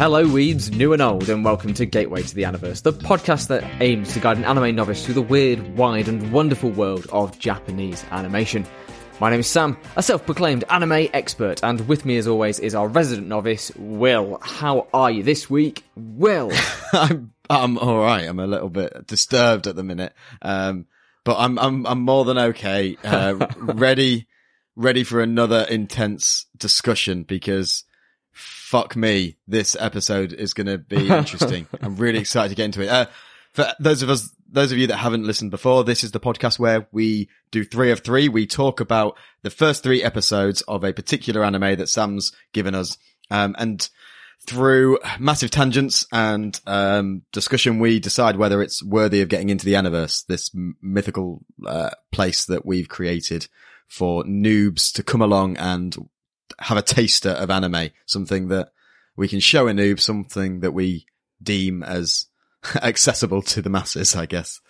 Hello, weebs, new and old, and welcome to Gateway to the Aniverse, the podcast that aims to guide an anime novice through the weird, wide, and wonderful world of Japanese animation. My name is Sam, a self proclaimed anime expert, and with me, as always, is our resident novice, Will. How are you this week, Will? I'm I'm all right. I'm a little bit disturbed at the minute, um, but I'm I'm I'm more than okay. Uh, ready ready for another intense discussion because fuck me, this episode is going to be interesting. I'm really excited to get into it. Uh, for those of us, those of you that haven't listened before, this is the podcast where we do three of three. We talk about the first three episodes of a particular anime that Sam's given us. Um, and through massive tangents and, um, discussion, we decide whether it's worthy of getting into the Aniverse, this m- mythical, uh, place that we've created for noobs to come along and have a taster of anime, something that we can show a noob, something that we deem as accessible to the masses, I guess.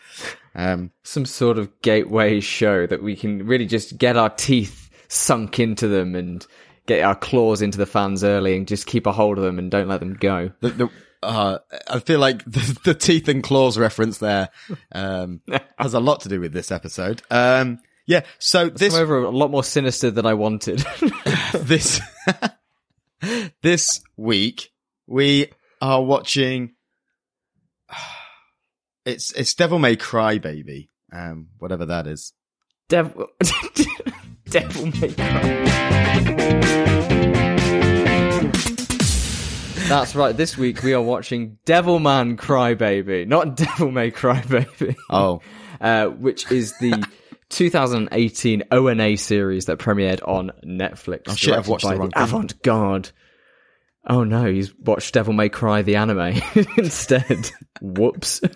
Um, Some sort of gateway show that we can really just get our teeth sunk into them and get our claws into the fans early and just keep a hold of them and don't let them go. the, the, uh, I feel like the, the teeth and claws reference there, um, has a lot to do with this episode. Um, yeah, so this, over a lot more sinister than I wanted. this, this week, we are watching, it's, it's Devil May Cry Baby, um, whatever that is. Devil, Devil May Cry. That's right. This week we are watching Devilman Crybaby, not Devil May Crybaby, Oh, uh, which is the 2018 ONA series that premiered on Netflix. Oh, shit, I've watched the wrong. Avant Garde. Oh no, he's watched Devil May Cry the anime instead. Whoops.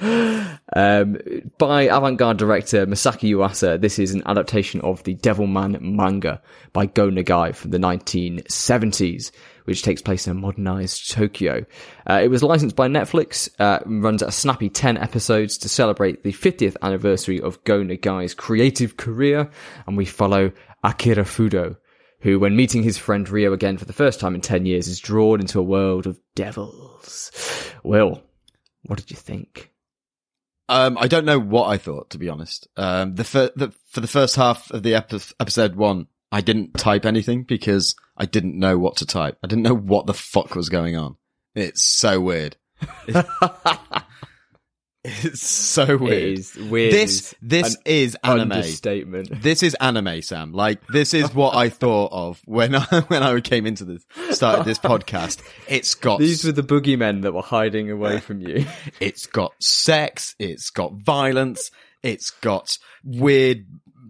um, by avant-garde director Masaaki Yuasa, this is an adaptation of the Devilman manga by Go Nagai from the 1970s, which takes place in a modernized Tokyo. Uh, it was licensed by Netflix, uh, runs a snappy 10 episodes to celebrate the 50th anniversary of Go Nagai's creative career, and we follow Akira Fudo, who, when meeting his friend Rio again for the first time in 10 years, is drawn into a world of devils. Will, what did you think? Um, I don't know what I thought, to be honest. Um, the, fir- the for the first half of the epi- episode one, I didn't type anything because I didn't know what to type. I didn't know what the fuck was going on. It's so weird. It's so weird. It is weird. This is this an is anime. Statement. This is anime, Sam. Like this is what I thought of when I when I came into this started this podcast. It's got These were the boogeymen that were hiding away from you. It's got sex. It's got violence. It's got weird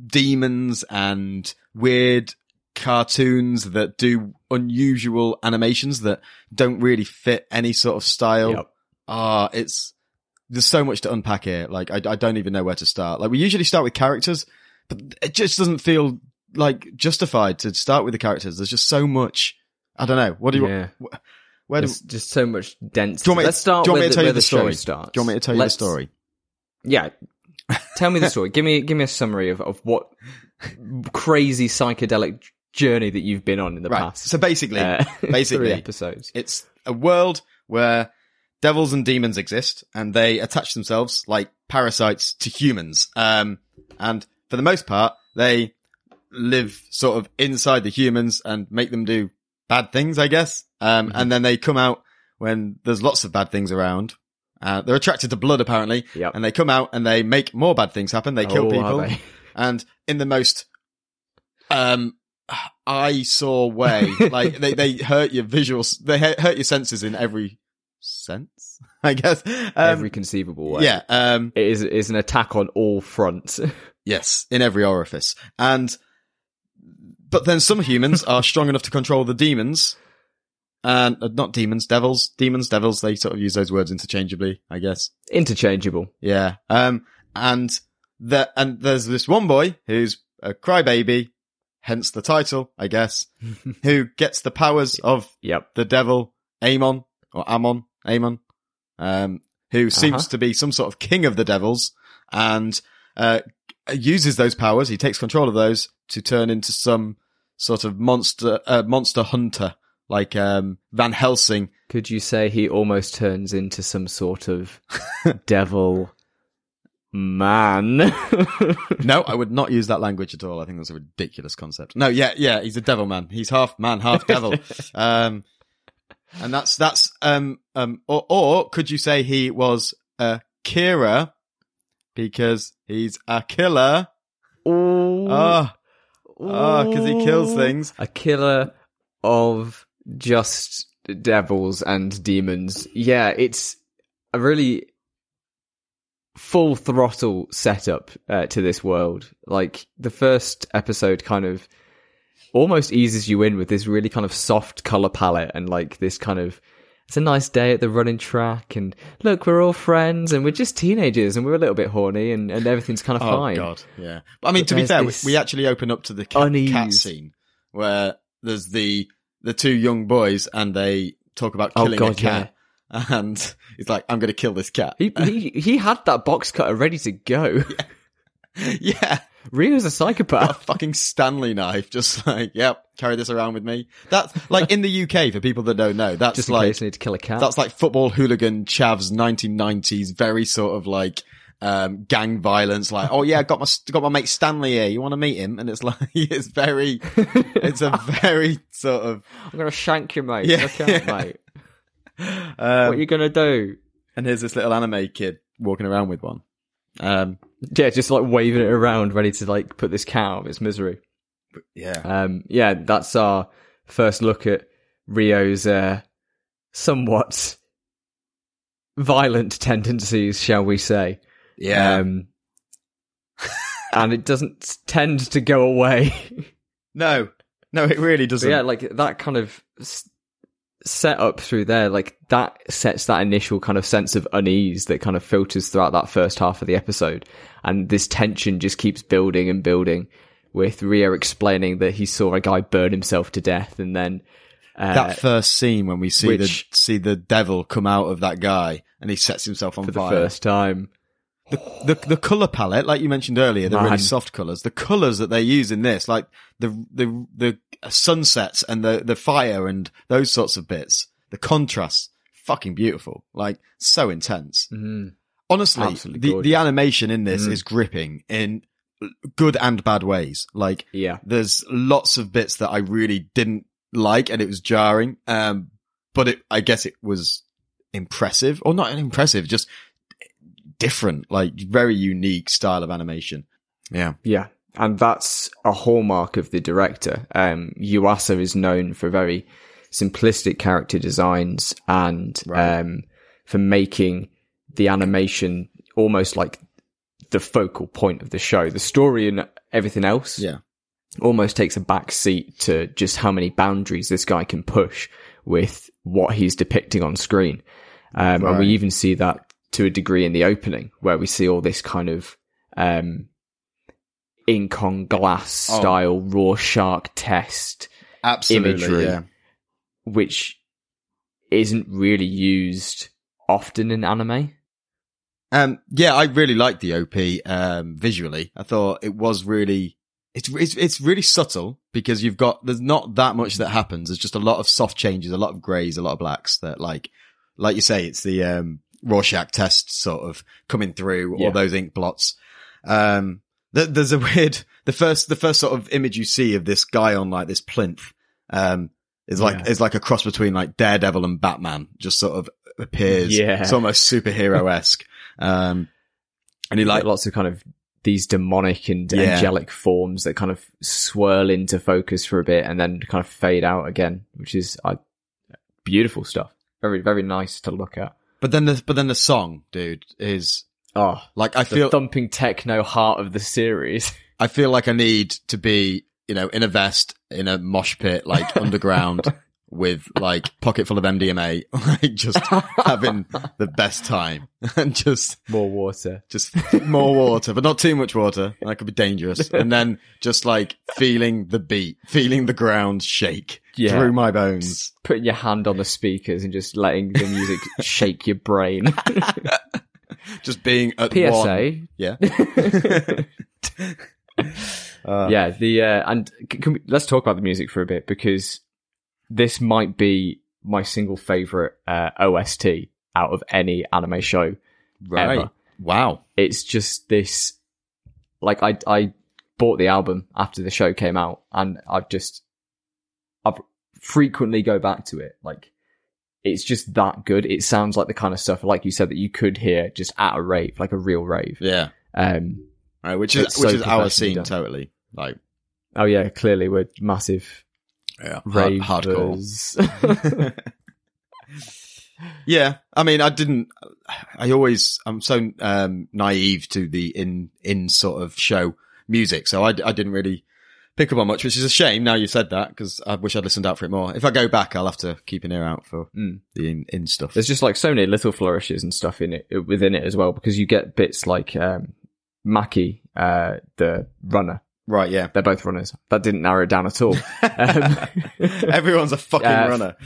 demons and weird cartoons that do unusual animations that don't really fit any sort of style. Yep. Ah, it's, there's so much to unpack here. Like, I, I don't even know where to start. Like, we usually start with characters, but it just doesn't feel like justified to start with the characters. There's just so much. I don't know. What do you, Yeah. wh- where do, just so much density. do you want me, Let's start do you want me to tell you the show story? starts. Do you want me to tell you Let's- the story? Yeah. Tell me the story. give me give me a summary of, of what crazy psychedelic journey that you've been on in the Right. past. So basically, uh, basically, three episodes. it's a world where devils and demons exist and they attach themselves like parasites to humans. Um, and for the most part, they live sort of inside the humans and make them do bad things, I guess. Um, Mm-hmm. and then they come out when there's lots of bad things around. Uh, they're attracted to blood apparently. Yep. And they come out and they make more bad things happen. They kill Oh, people they? and in the most um eyesore way like they they hurt your visuals they hurt your senses in every sense i guess um, Every conceivable way. yeah um It is is an attack on all fronts. yes in every orifice and but then some humans are strong enough to control the demons and uh, not demons devils demons devils they sort of use those words interchangeably i guess Interchangeable. Yeah. Um, and the, and there's this one boy who's a crybaby, hence the title, I guess, who gets the powers of Yep. the devil, Amon, or Amon, Amon, um, who seems Uh-huh. to be some sort of king of the devils and, uh, uses those powers. He takes control of those to turn into some sort of monster, uh, monster hunter like um, Van Helsing. Could you say he almost turns into some sort of devil man? No, I would not use that language at all. I think that's a ridiculous concept. No, yeah, yeah, he's a devil man. He's half man, half devil. um, and that's that's um um or or could you say he was a Kira because he's a killer? Ooh. Oh, oh, because he kills things. A killer of just devils and demons. Yeah, it's a really full throttle setup uh, to this world. Like the first episode kind of almost eases you in with this really kind of soft color palette and like this kind of it's a nice day at the running track and look we're all friends and we're just teenagers and we're a little bit horny and, and everything's kind of fine. Oh fine god, yeah. But I mean, But to be fair, we, we actually open up to the cat, cat scene where there's the the two young boys and they talk about Oh, killing a God, cat, and he's like, "I'm going to kill this cat." he, he he had that box cutter ready to go yeah, Rio's a a psychopath a fucking Stanley knife, just like, yep, carry this around with me. That's like in the UK for people that don't know. That's just in like case need to kill a cat that's like football hooligan chavs 1990s, very sort of like um gang violence. Like, oh yeah, got my got my mate Stanley here. You want to meet him? And it's like it's very, it's a very sort of. I'm gonna shank you, mate. Yeah, Look out, yeah. mate. Um, what you gonna do? and here's this little anime kid walking around with one. Um, Yeah, just like waving it around, ready to like put this cat out of its misery. yeah, Um, yeah, that's our first look at Rio's uh, somewhat violent tendencies, shall we say? yeah. Um, and it doesn't tend to go away. no, no, it really doesn't. yeah, like that kind of s- setup through there, like that sets that initial kind of sense of unease that kind of filters throughout that first half of the episode, and this tension just keeps building and building. With Rio explaining that he saw a guy burn himself to death, and then uh, that first scene when we see which- the see the devil come out of that guy and he sets himself on for the first time, the the color palette, like you mentioned earlier, the really soft colors, the colors that they use in this, like the the the sunsets and the the fire and those sorts of bits, the contrast, fucking beautiful, like so intense. Mhm. Honestly, Absolutely the gorgeous. the animation in this Mm. is gripping in good and bad ways. Like yeah, there's lots of bits that I really didn't like and it was jarring. Um, but it, I guess it was impressive or not impressive, just different, like very unique style of animation. Yeah. Yeah, and that's a hallmark of the director. Um, Yuasa is known for very simplistic character designs and Right. um, for making the animation almost like the focal point of the show. The story and everything else Yeah. almost takes a back seat to just how many boundaries this guy can push with what he's depicting on screen. Um, and we even see that to a degree in the opening where we see all this kind of, um, ink on glass Oh. style Rorschach test, Absolutely. Imagery. Yeah. which isn't really used often in anime. Um, yeah, I really liked the OP, um, visually. I thought it was really, it's, it's, it's really subtle because you've got, there's not that much that happens. There's just a lot of soft changes, a lot of greys, a lot of blacks that like, like you say, it's the, um, Rorschach test sort of coming through Yeah. all those ink blots. Um, th- there's a weird, the first, the first sort of image you see of this guy on like this plinth, um, is like, Yeah. is like a cross between like Daredevil and Batman, just sort of appears. Yeah. It's almost superhero-esque. Um, and he like, Like lots of kind of these demonic and Yeah. angelic forms that kind of swirl into focus for a bit and then kind of fade out again, which is uh, beautiful stuff. Very, very nice to look at. But then the, but then the song, dude, is Oh, like, I the feel, thumping techno heart of the series. I feel like I need to be, you know, in a vest, in a mosh pit, like underground with like pocket full of MDMA, like just having the best time and just, More water. just more water, but not too much water. That could be dangerous. And then just like feeling the beat, feeling the ground shake Yeah. through my bones. Putting your hand on the speakers and just letting the music shake your brain. Just being at one. PSA. Yeah. Uh, yeah, the uh, and can we, let's talk about the music for a bit because this might be my single favorite uh, OST out of any anime show Right. ever. Wow. It's just this, like I I bought the album after the show came out, and I've just I've frequently go back to it. Like it's just that good. It sounds like the kind of stuff, like you said, that you could hear just at a rave, like a real rave. Yeah. Um. Right. Which is It's which is our scene done. totally. Like Oh yeah, clearly we're massive yeah, rave hardcore. Yeah, I mean, I didn't. I always, I'm so um, naive to the in in sort of show music, so I, I didn't really pick up on much, which is a shame. Now you've said that because I wish I'd listened out for it more. If I go back, I'll have to keep an ear out for Mm. the in, in stuff. There's just like so many little flourishes and stuff in it within it as well, because you get bits like um, Maki, uh, the runner. Right? Yeah. They're both runners. That didn't narrow it down at all. Um, Everyone's a fucking Uh, runner.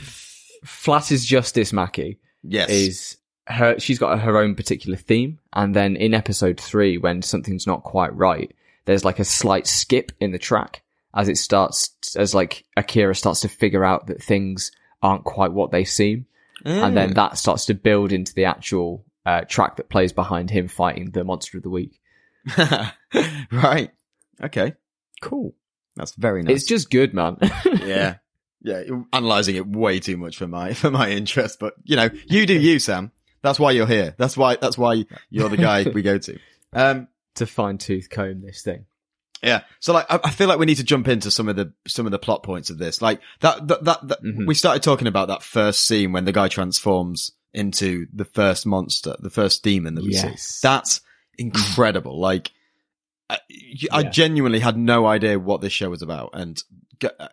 Flat is Justice Mackie. Yes. is her. She's got her own particular theme, and then in episode three, when something's not quite right, there's like a slight skip in the track as it starts, as like Akira starts to figure out that things aren't quite what they seem, and then that starts to build into the actual uh, track that plays behind him fighting the monster of the week. right. Okay. Cool. That's very nice. It's just good, man. yeah. Yeah, analyzing it way too much for my for my interest, but you know, you do you, Sam. That's why you're here. That's why that's why you're the guy we go to. Um, to fine tooth comb this thing. Yeah. So like, I, I feel like we need to jump into some of the some of the plot points of this. Like that that that, that Mhm. we started talking about that first scene when the guy transforms into the first monster, the first demon that we Yes. see. That's incredible. Like, I, I Yeah. genuinely had no idea what this show was about, and uh,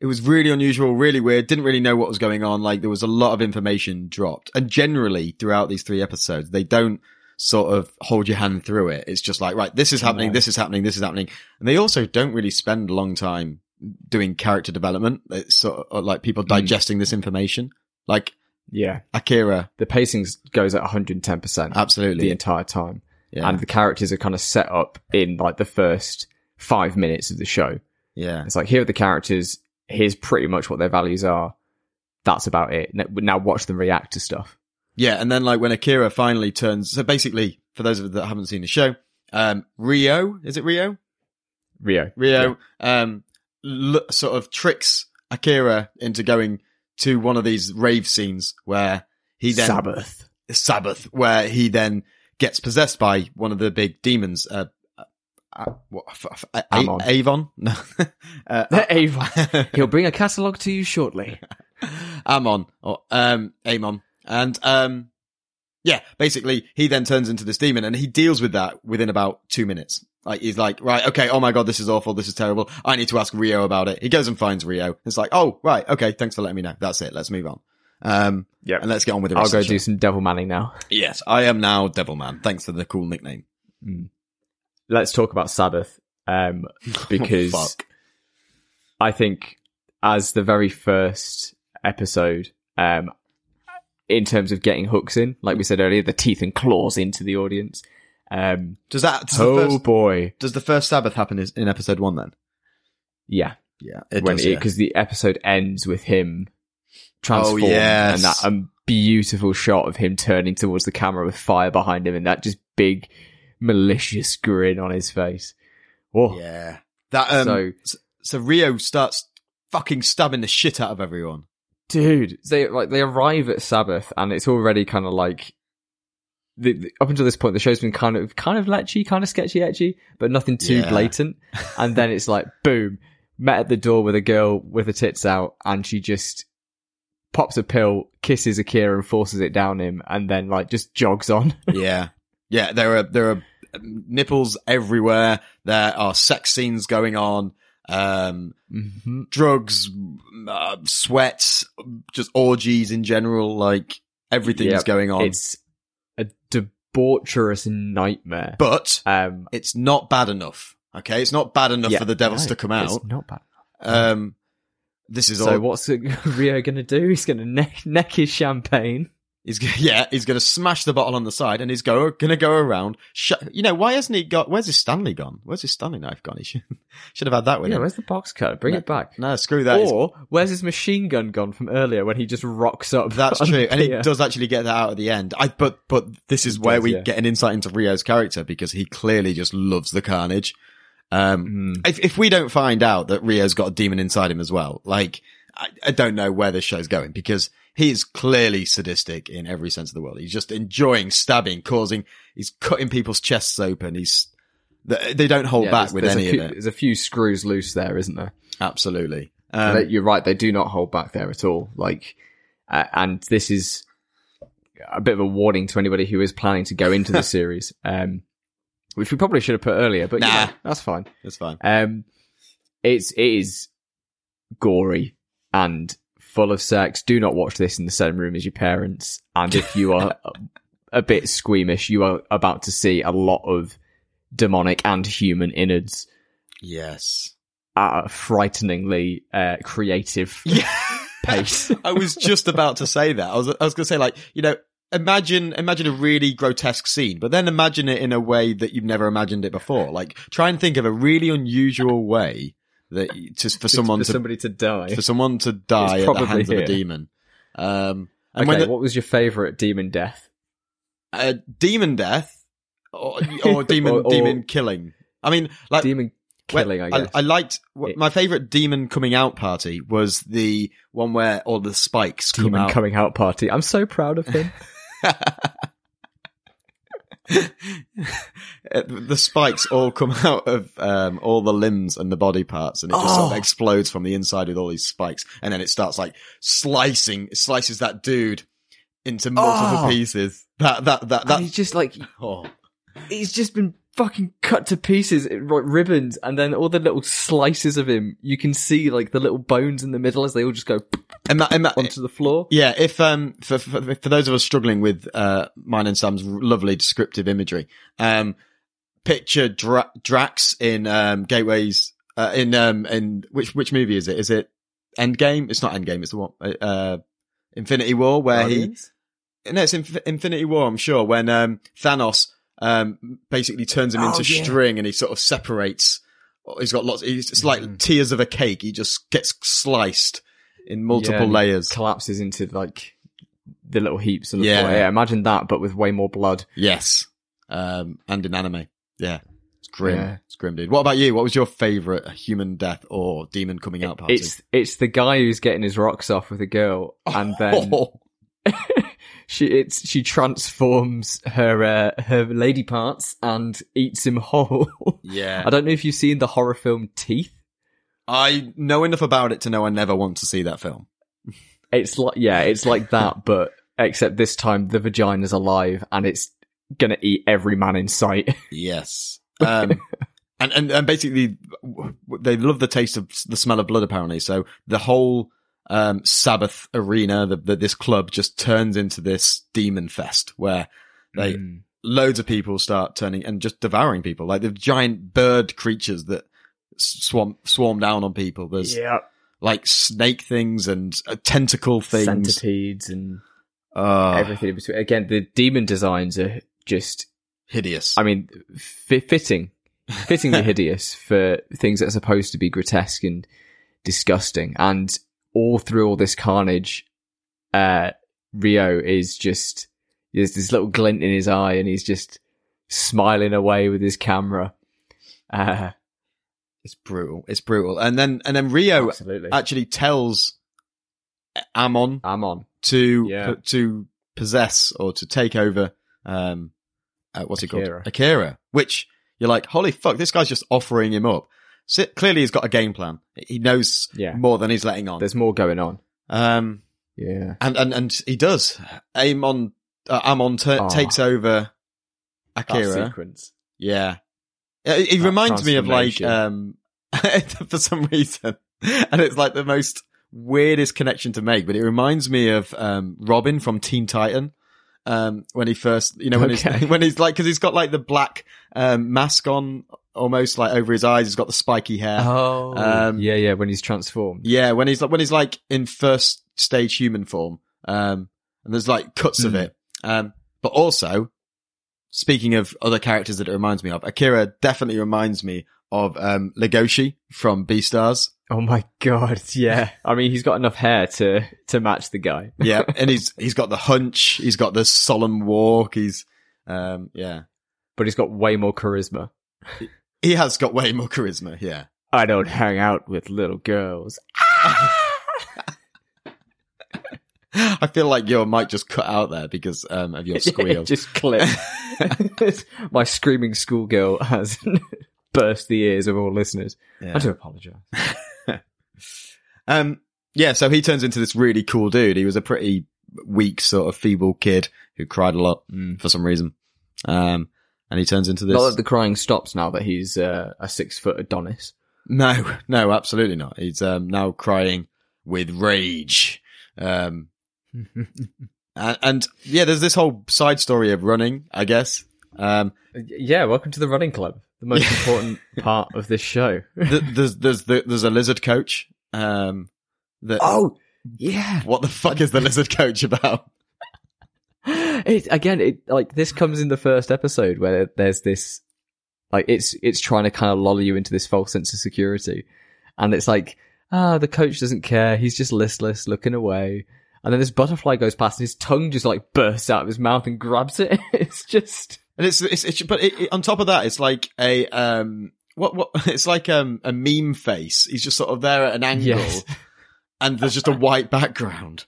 it was really unusual, really weird. Didn't really know what was going on. Like, there was a lot of information dropped, and generally throughout these three episodes, they don't sort of hold your hand through it. It's just like, right, this is happening, this is happening, this is happening, and they also don't really spend a long time doing character development. It's sort of like people hmm. digesting this information. Like Yeah. Akira, The pacing goes at 110% absolutely. the entire time. yeah. And the characters are kind of set up in like the first five minutes of the show. yeah. It's like, here are the characters. Here's pretty much what their values are. That's about it. Now watch them react to stuff. Yeah, and then like when Akira finally turns, so basically, for those of you that haven't seen the show, um, Rio, is it Rio? Rio. Rio, um, l- sort of tricks Akira into going to one of these rave scenes where he then Sabbath. Sabbath, where he then gets possessed by one of the big demons. Uh, uh, what, f- f- A- Amon. Avon? No, uh, Avon. He'll bring a catalogue to you shortly. Amon or um Amon. And um yeah, basically he then turns into this demon and he deals with that within about two minutes. Like he's like, right, okay, oh my god, this is awful, this is terrible. I need to ask Rio about it. He goes and finds Rio. It's like, oh right, okay, thanks for letting me know. That's it. Let's move on. Um Yeah. and let's get on with the I'll go of the do show. some devil manning now. Yes, I am now devil man. Thanks for the cool nickname. Let's talk about Sabbath. Um, because Oh. I think as the very first episode, um, in terms of getting hooks in, like we said earlier, the teeth and claws into the audience. Um, Does that does, oh first, boy, does the first Sabbath happen is- in episode one then? yeah, Yeah, does. yeah. because the episode ends with him transformed Oh, yes. and that um, beautiful shot of him turning towards the camera with fire behind him and that just big malicious grin on his face. Oh, Yeah. That um so, so Rio starts fucking stabbing the shit out of everyone. Dude they like they arrive at sabbath and it's already kind of like the, the- up until this point the show's been kind of kind of lechy kind of sketchy etchy but nothing too Yeah. blatant and then it's like boom met at the door with a girl with her tits out and she just pops a pill kisses akira and forces it down him and then like just jogs on Yeah. Yeah, there are there are nipples everywhere. There are sex scenes going on. Um Mhm. drugs, uh, sweats, just orgies in general, like everything's Yep. going on. it's a debaucherous nightmare but um it's not bad enough. Okay? It's not bad enough yeah, for the devils no, to come it's out. not bad Um this is So all what's Rio going to do? He's going to neck, neck his champagne. He's yeah, he's going to smash the bottle on the side, and he's go going to go around. Sh- you know why hasn't he got? Where's his Stanley gone? Where's his Stanley knife gone? He should, should have had that with Yeah, him. where's the box cut? Bring No. it back. No, screw that. Or where's his machine gun gone from earlier when he just rocks up? That's true, and he does actually get that out at the end. I but but this is where does, we yeah. get an insight into Rio's character because he clearly just loves the carnage. Um, Mm. if if we don't find out that Rio's got a demon inside him as well, like I, I don't know where this show's going because he is clearly sadistic in every sense of the word. He's just enjoying stabbing, causing. He's cutting people's chests open. He's they don't hold Yeah, back with any few, of it. There's a few screws loose there, isn't there? Absolutely. They- Um, You're right. They do not hold back there at all. Like, uh, and this is a bit of a warning to anybody who is planning to go into the series, um, which we probably should have put earlier, but you Nah. know, that's fine. that's fine. Um, it's it is gory and full of sex. Do not watch this in the same room as your parents. And if you are a, bit squeamish, you are about to see a lot of demonic and human innards Yes. at a frighteningly uh, creative Yeah. pace. I was just about to say that. I was, I was going to say, like, you know, imagine, imagine a really grotesque scene, but then imagine it in a way that you've never imagined it before. Like, try and think of a really unusual way that you- to, for someone for to, somebody to die. for someone to die at the hands of a demon. Um, and Okay, the, what was your favorite demon death? uh, demon death or, or demon, Or- or- demon killing. I mean, like, Demon Well, killing, I guess. I, liked It- my favorite demon coming out party was the one where all the spikes come demon out. coming out party. I'm so proud of him. The spikes all come out of um, all the limbs and the body parts, and it just sort of Oh. explodes from the inside with all these spikes, and then it starts like slicing, it slices that dude into multiple Oh. pieces. That that that and that. he's just like oh. he's just been fucking cut to pieces, like ribbons, and then all the little slices of him. You can see like the little bones in the middle as they all just go Ima- ima- onto the floor. Yeah, if um for, for for those of us struggling with uh mine and Sam's lovely descriptive imagery, um picture Dra- Drax in um Gateways uh, in um in which which movie is it? Is it Endgame? It's not Endgame. It's the one uh Infinity War where Guardians? he no it's Inf- Infinity War. I'm sure when um Thanos um basically turns him Oh, into yeah. string and he sort of separates. He's got lots. He's it's like tiers of a cake. He just gets sliced in multiple Yeah, layers. collapses into like the little heaps the Yeah. Yeah, imagine that, but with way more blood. Yes. Um, and in anime. Yeah. It's grim. Yeah. It's grim, dude. What about you? What was your favorite human death or demon coming out party? It's it's the guy who's getting his rocks off with a girl, and then she it's she transforms her uh, her lady parts and eats him whole. yeah. I don't know if you've seen the horror film Teeth. I know enough about it to know I never want to see that film. It's like yeah, it's like that, but except this time the vagina's alive and it's gonna eat every man in sight. Yes. Um, and, and, and basically they love the taste of the smell of blood apparently. So the whole, um, Sabbath arena that, the, this club just turns into this demon fest where they, Mm. loads of people start turning and just devouring people, like the giant bird creatures that swarm swarm down on people. There's yeah, like snake things and uh, tentacle things. centipedes and Oh, everything in between. Again, the demon designs are just hideous. I mean, fi fitting, fittingly hideous for things that are supposed to be grotesque and disgusting. And all through all this carnage, uh, Rio is just, there's this little glint in his eye and he's just smiling away with his camera. Uh, it's brutal. It's brutal. And then and then Rio absolutely. actually tells Amon I'm to Yeah. to possess or to take over. Um, uh, what's Akira. called? Akira. Which you're like, holy fuck, this guy's just offering him up. So, clearly, he's got a game plan. He knows Yeah. more than he's letting on. There's more going on. Um, Yeah. and and and he does. Amon uh, Amon t- Oh. takes over Akira. sequence. Yeah. It, it That reminds me of like, um, for some reason, and it's like the most weirdest connection to make, but it reminds me of, um, Robin from Teen Titan. Um, when he first, you know, when Okay. he's, when he's like, cause he's got like the black, um, mask on almost like over his eyes. He's got the spiky hair. Oh. Um, yeah, yeah, when he's transformed. Yeah. When he's like, when he's like in first stage human form. Um, and there's like cuts of Mm. it. Um, but also, speaking of other characters that it reminds me of, Akira definitely reminds me of um, Legoshi from Beastars. Oh my god, yeah. I mean, he's got enough hair to to match the guy. Yeah, and he's he's got the hunch, he's got the solemn walk, he's um, yeah, But he's got way more charisma. He has got way more charisma. Yeah. I don't hang out with little girls. I feel like your mic just cut out there because um, of your squeal. It just clipped. My screaming schoolgirl has burst the ears of all listeners. Yeah. I do apologize. Um, yeah, so he turns into this really cool dude. He was a pretty weak, sort of feeble kid who cried a lot for some reason. Um, and he turns into this. Not that the crying stops now that he's uh, a six foot Adonis. no, no, absolutely not. He's um, now crying with rage. Um, and, and yeah, there's this whole side story of running, I guess. Um, yeah, welcome to the running club. The most important part of this show. th- there's there's the, there's a lizard coach. Um, that Oh, yeah. what the fuck is the lizard coach about? It again, it like this comes in the first episode where there's this like it's it's trying to kind of lull you into this false sense of security. And it's like, ah, the coach doesn't care, he's just listless, looking away. And then this butterfly goes past and his tongue just like bursts out of his mouth and grabs it. It's just And it's it's, it's but it, it- on top of that, it's like a um what what it's like um a meme face. He's just sort of there at an angle, Yes. and there's just a white background.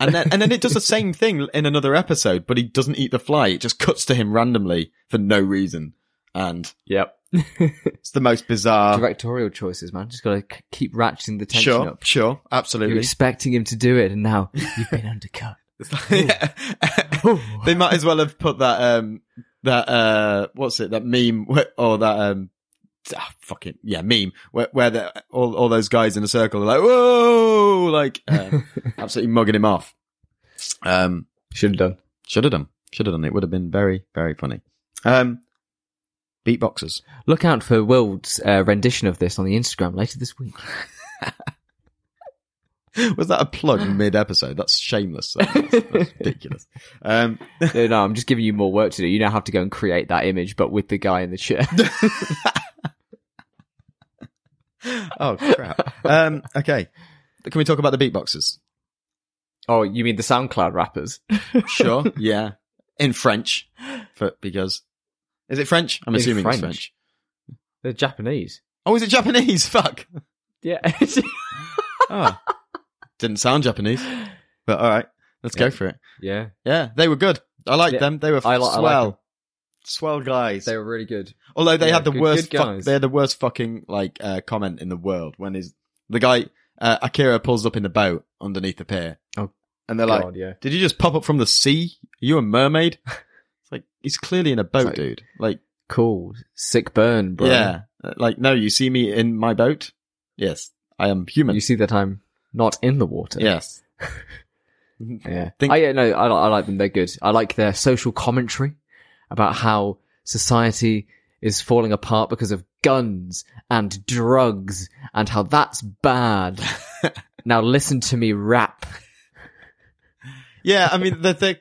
And then and then it does the same thing in another episode, but he doesn't eat the fly. It just cuts to him randomly for no reason, and Yep. it's the most bizarre. Directorial choices, man. Just gotta k- keep ratcheting the tension Sure, up. sure, absolutely. You're expecting him to do it, and now you've been undercut. Yeah. they might as well have put that um that uh what's it that meme or that um ah, fucking yeah meme where where the, all all those guys in a circle are like whoa like um, absolutely mugging him off. Um, Should have done. should have done, should have done. It would have been very very funny. Um, beatboxers. Look out for Will's uh, rendition of this on the Instagram later this week. Was that a plug mid episode? That's shameless. That's, that's ridiculous. Um, no, no, I'm just giving you more work to do. You now have to go and create that image, but with the guy in the chair. oh crap. Um, okay. Can we talk about the beatboxers? oh, you mean the SoundCloud rappers? Sure. yeah. In French. For, because. Is it French? I'm In assuming French. it's French. They're Japanese. Oh, is it Japanese? Fuck. Yeah. Oh. Didn't sound Japanese. But alright. Let's Yeah. go for it. yeah. Yeah. They were good. I liked Yeah. them. They were I li- I like swell. guys. They were really good. Although they yeah, had the good- worst, good guys. they had the worst fucking like uh, comment in the world when is the guy uh, Akira pulls up in the boat underneath the pier. Oh, and they're like, God, yeah. "Did you just pop up from the sea? Are you a mermaid?" it's like he's clearly in a boat, like- dude. Like, Cool. Sick burn, bro. yeah, Uh, like no, you see me in my boat? Yes, I am human. You see that I'm not in the water. yes. Yeah. Think- I, yeah, no, I, I like them. They're good. I like their social commentary about how society is falling apart because of guns and drugs and how that's bad. now listen to me rap. Yeah, I mean, the, they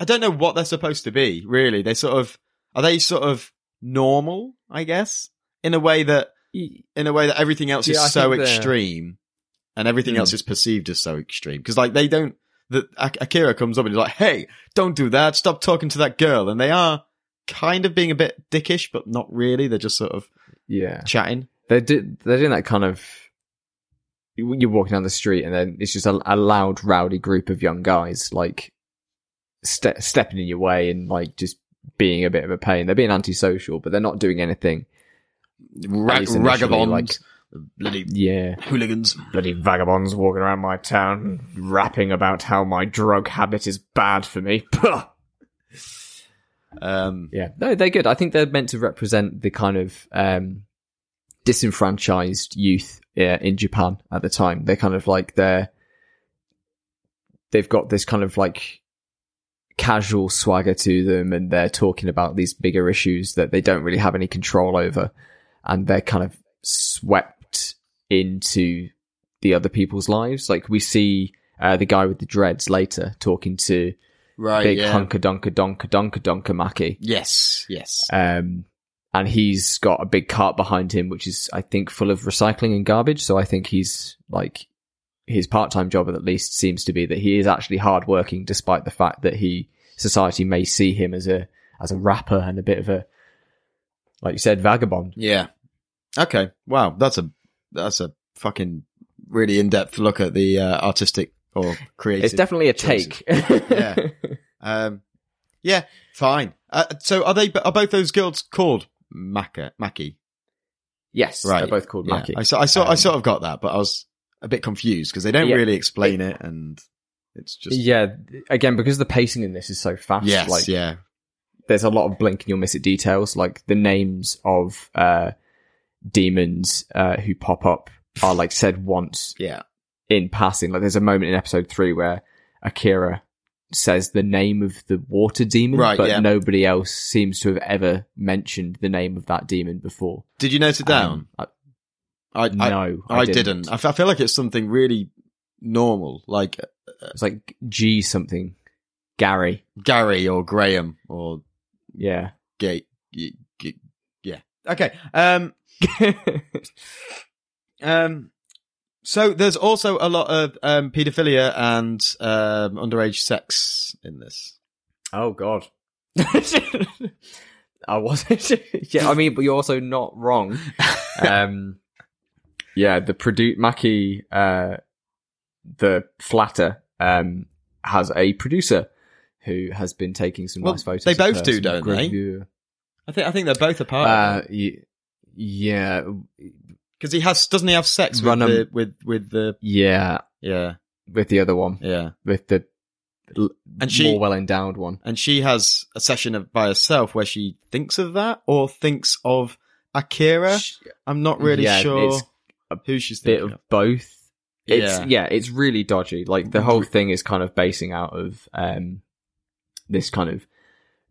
I don't know what they're supposed to be. Really, they sort of are they sort of normal? I guess in a way that in a way that everything else Yeah, I is so extreme, and everything Mm. else is perceived as so extreme. Because like they don't. The Ak- Akira comes up and he's like, "Hey, don't do that! Stop talking to that girl." And they are kind of being a bit dickish, but not really. They're just sort of Yeah. chatting. They're, do- they're doing that kind of. you- You're walking down the street and then it's just a, a loud, rowdy group of young guys, like, ste- stepping in your way and, like, just being a bit of a pain. They're being antisocial, but they're not doing anything. Rag- ragabonds, like- bloody Yeah. hooligans. bloody vagabonds walking around my town rapping about how my drug habit is bad for me. Puh. Um, yeah, no, they're good. I think they're meant to represent the kind of um, disenfranchised youth uh, in Japan at the time. They're kind of like they're they've got this kind of like casual swagger to them, and they're talking about these bigger issues that they don't really have any control over, and they're kind of swept into the other people's lives. Like we see uh, the guy with the dreads later talking to Right. big yeah. hunker dunker donker donker donker Mackie. Yes. Yes. Um, and he's got a big cart behind him, which is, I think, full of recycling and garbage. So I think he's like, his part-time job at least seems to be that he is actually hardworking, despite the fact that he, society may see him as a, as a rapper and a bit of a, like you said, vagabond. Yeah. Okay. Wow. That's a that's a fucking really in depth look at the uh, artistic or creative. It's definitely a choices. take. Yeah. Um. Yeah. Fine. Uh, so are they? Are both those girls called Macca? Mackie? yes, Right. they're both called Yeah. Mackie. I saw. I saw. I Um, sort of got that, but I was a bit confused because they don't Yeah. really explain it, and it's just yeah, again, because the pacing in this is so fast. Yes. like, yeah. there's a lot of blink and you'll miss it details. Like the names of uh, demons uh, who pop up are like said once Yeah. in passing. Like there's a moment in episode three where Akira says the name of the water demon, Right, but yeah. nobody else seems to have ever mentioned the name of that demon before. Did you note it down? Um, I, I, no, I, didn't. I, f- I feel like it's something really normal, like It's like G something, Gary. Gary or Graham or Yeah. Gate. Yeah. Okay. Um. Um. So there's also a lot of um paedophilia and um underage sex in this. Oh God. I wasn't. yeah, I mean, but you're also not wrong. Um, yeah, the produ Mackie, uh, the flatter, um, has a producer who has been taking some Well, nice photos. they both do, don't they? gravure. I think I think they're both a part Uh, yeah, because he has doesn't he have sex with Run 'em- the with with the yeah, yeah with the other one, yeah with the l- And she- more well endowed one. and she has a session of by herself where she thinks of that or thinks of Akira. Sh- I'm not really Yeah, sure who she's bit thinking of both. It's Yeah. yeah. it's really dodgy. Like the whole thing is kind of basing out of um this kind of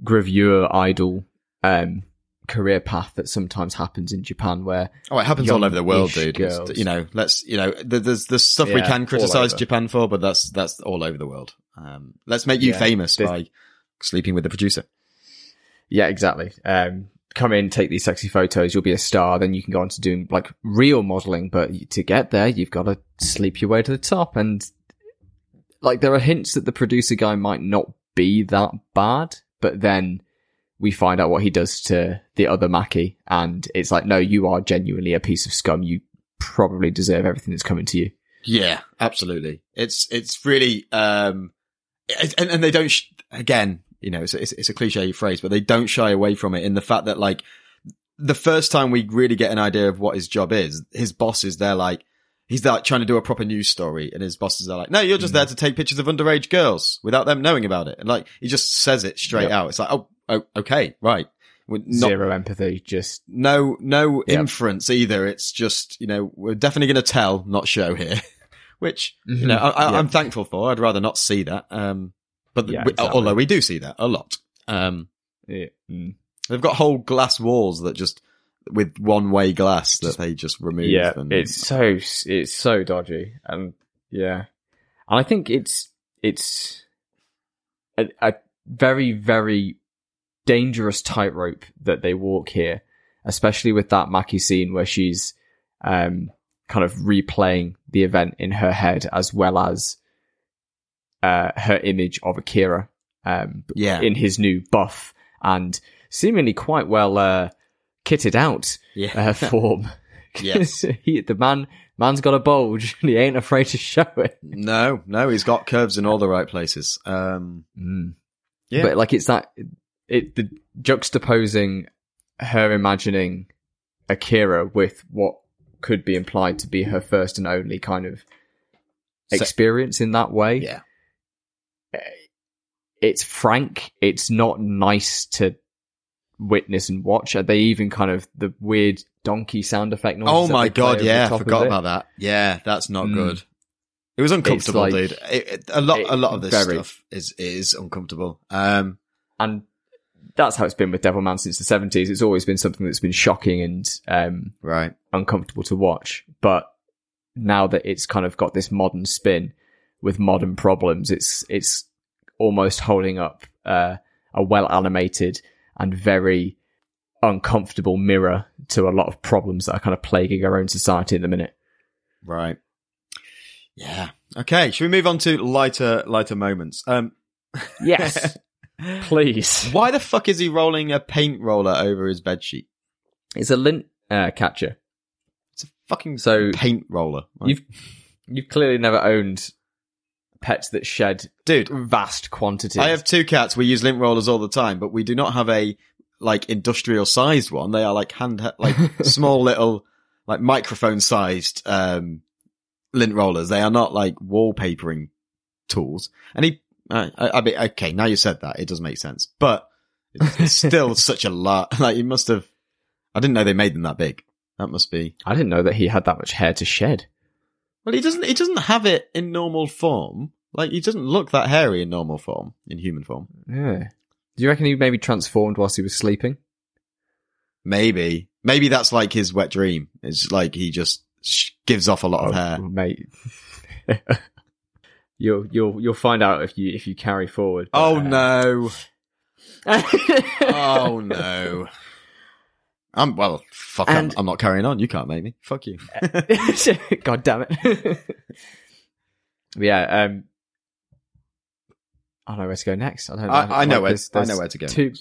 gravure idol um career path that sometimes happens in Japan where Oh, it happens all over the world, dude. Girls. you know, let's you know, there's there's stuff we can criticize. Japan for, but that's that's all over the world. Um, let's make you Yeah, famous by sleeping with the producer. yeah, exactly. Um come in, take these sexy photos, you'll be a star, then you can go on to doing like real modeling, but to get there you've got to sleep your way to the top and like there are hints that the producer guy might not be that bad, but then we find out what he does to the other Mackie, and it's like, no, you are genuinely a piece of scum. You probably deserve everything that's coming to you. Yeah, absolutely. It's it's really um, it- and and they don't sh- again, you know, it's a, it's, it's a cliche phrase, but they don't shy away from it in the fact that like the first time we really get an idea of what his job is, his boss is there like he's like trying to do a proper news story, and his bosses are like, "No, you're just there to take pictures of underage girls without them knowing about it," and like he just says it straight Yep. out. It's like, "Oh, oh okay, right." We're not, Zero empathy, just no no Yep. inference either. It's just you know we're definitely going to tell, not show here, which you know I, I, Mm-hmm. Yeah. I'm thankful for. I'd rather not see that. Um, but Yeah, we- exactly. although we do see that a lot. Um, yeah, mm. they've got whole glass walls that just with one way glass that they just remove. yeah, and, it's so it's so dodgy, and yeah, and I think it's it's a, a very very dangerous tightrope that they walk here, especially with that Mackie scene where she's um kind of replaying the event in her head as well as uh her image of Akira um yeah, in his new buff and seemingly quite well uh kitted out yeah, uh, form. Yes. he, the man, man's got a bulge and he ain't afraid to show it. no, no, he's got curves in all the right places. Um, Yeah. But like, it's that, it, the juxtaposing her imagining Akira with what could be implied to be her first and only kind of So- experience in that way. yeah, It's frank. It's not nice to witness and watch. Are they even kind of, the weird donkey sound effect noises Oh my god, yeah, I forgot about that. Yeah, that's not Mm. good. It was uncomfortable, like- dude. It, it- a lot, it- a lot of this very. stuff is is uncomfortable. Um, and that's how it's been with Devilman since the seventies. It's always been something that's been shocking and um, right. uncomfortable to watch. But now that it's kind of got this modern spin, with modern problems. It's it's almost holding up uh, a well animated and very uncomfortable mirror to a lot of problems that are kind of plaguing our own society at the minute. Right. Yeah. Okay. Should we move on to lighter lighter moments? Um. Yes, please. Why the fuck is he rolling a paint roller over his bed sheet? It's a lint uh, catcher. It's a fucking So paint roller. Like, you've you've clearly never owned pets that shed dude, vast quantities. I have two cats. We use lint rollers all the time, but we do not have a like industrial sized one. They are like hand, like small little, like microphone sized, um, lint rollers. They are not like wallpapering tools. And he, I, I, I mean, okay, now you said that, it does make sense, but it's, still such a lot. Like he must have, I didn't know they made them that big. That must be, I didn't know that he had that much hair to shed. well, he doesn't, he doesn't have it in normal form. Like he doesn't look that hairy in normal form, in human form. Yeah. Do you reckon he maybe transformed whilst he was sleeping? Maybe. Maybe that's like his wet dream. It's like he just gives off a lot of oh, hair. Oh, mate. you'll you'll you'll find out if you if you carry forward. but, Oh uh, no. Oh no. I'm, well, fuck, I'm, I'm not carrying on. You can't make me. Fuck you. God damn it. Yeah, um I don't know where to go next. I don't know. I, I know Like, where, there's- I know where to go. Two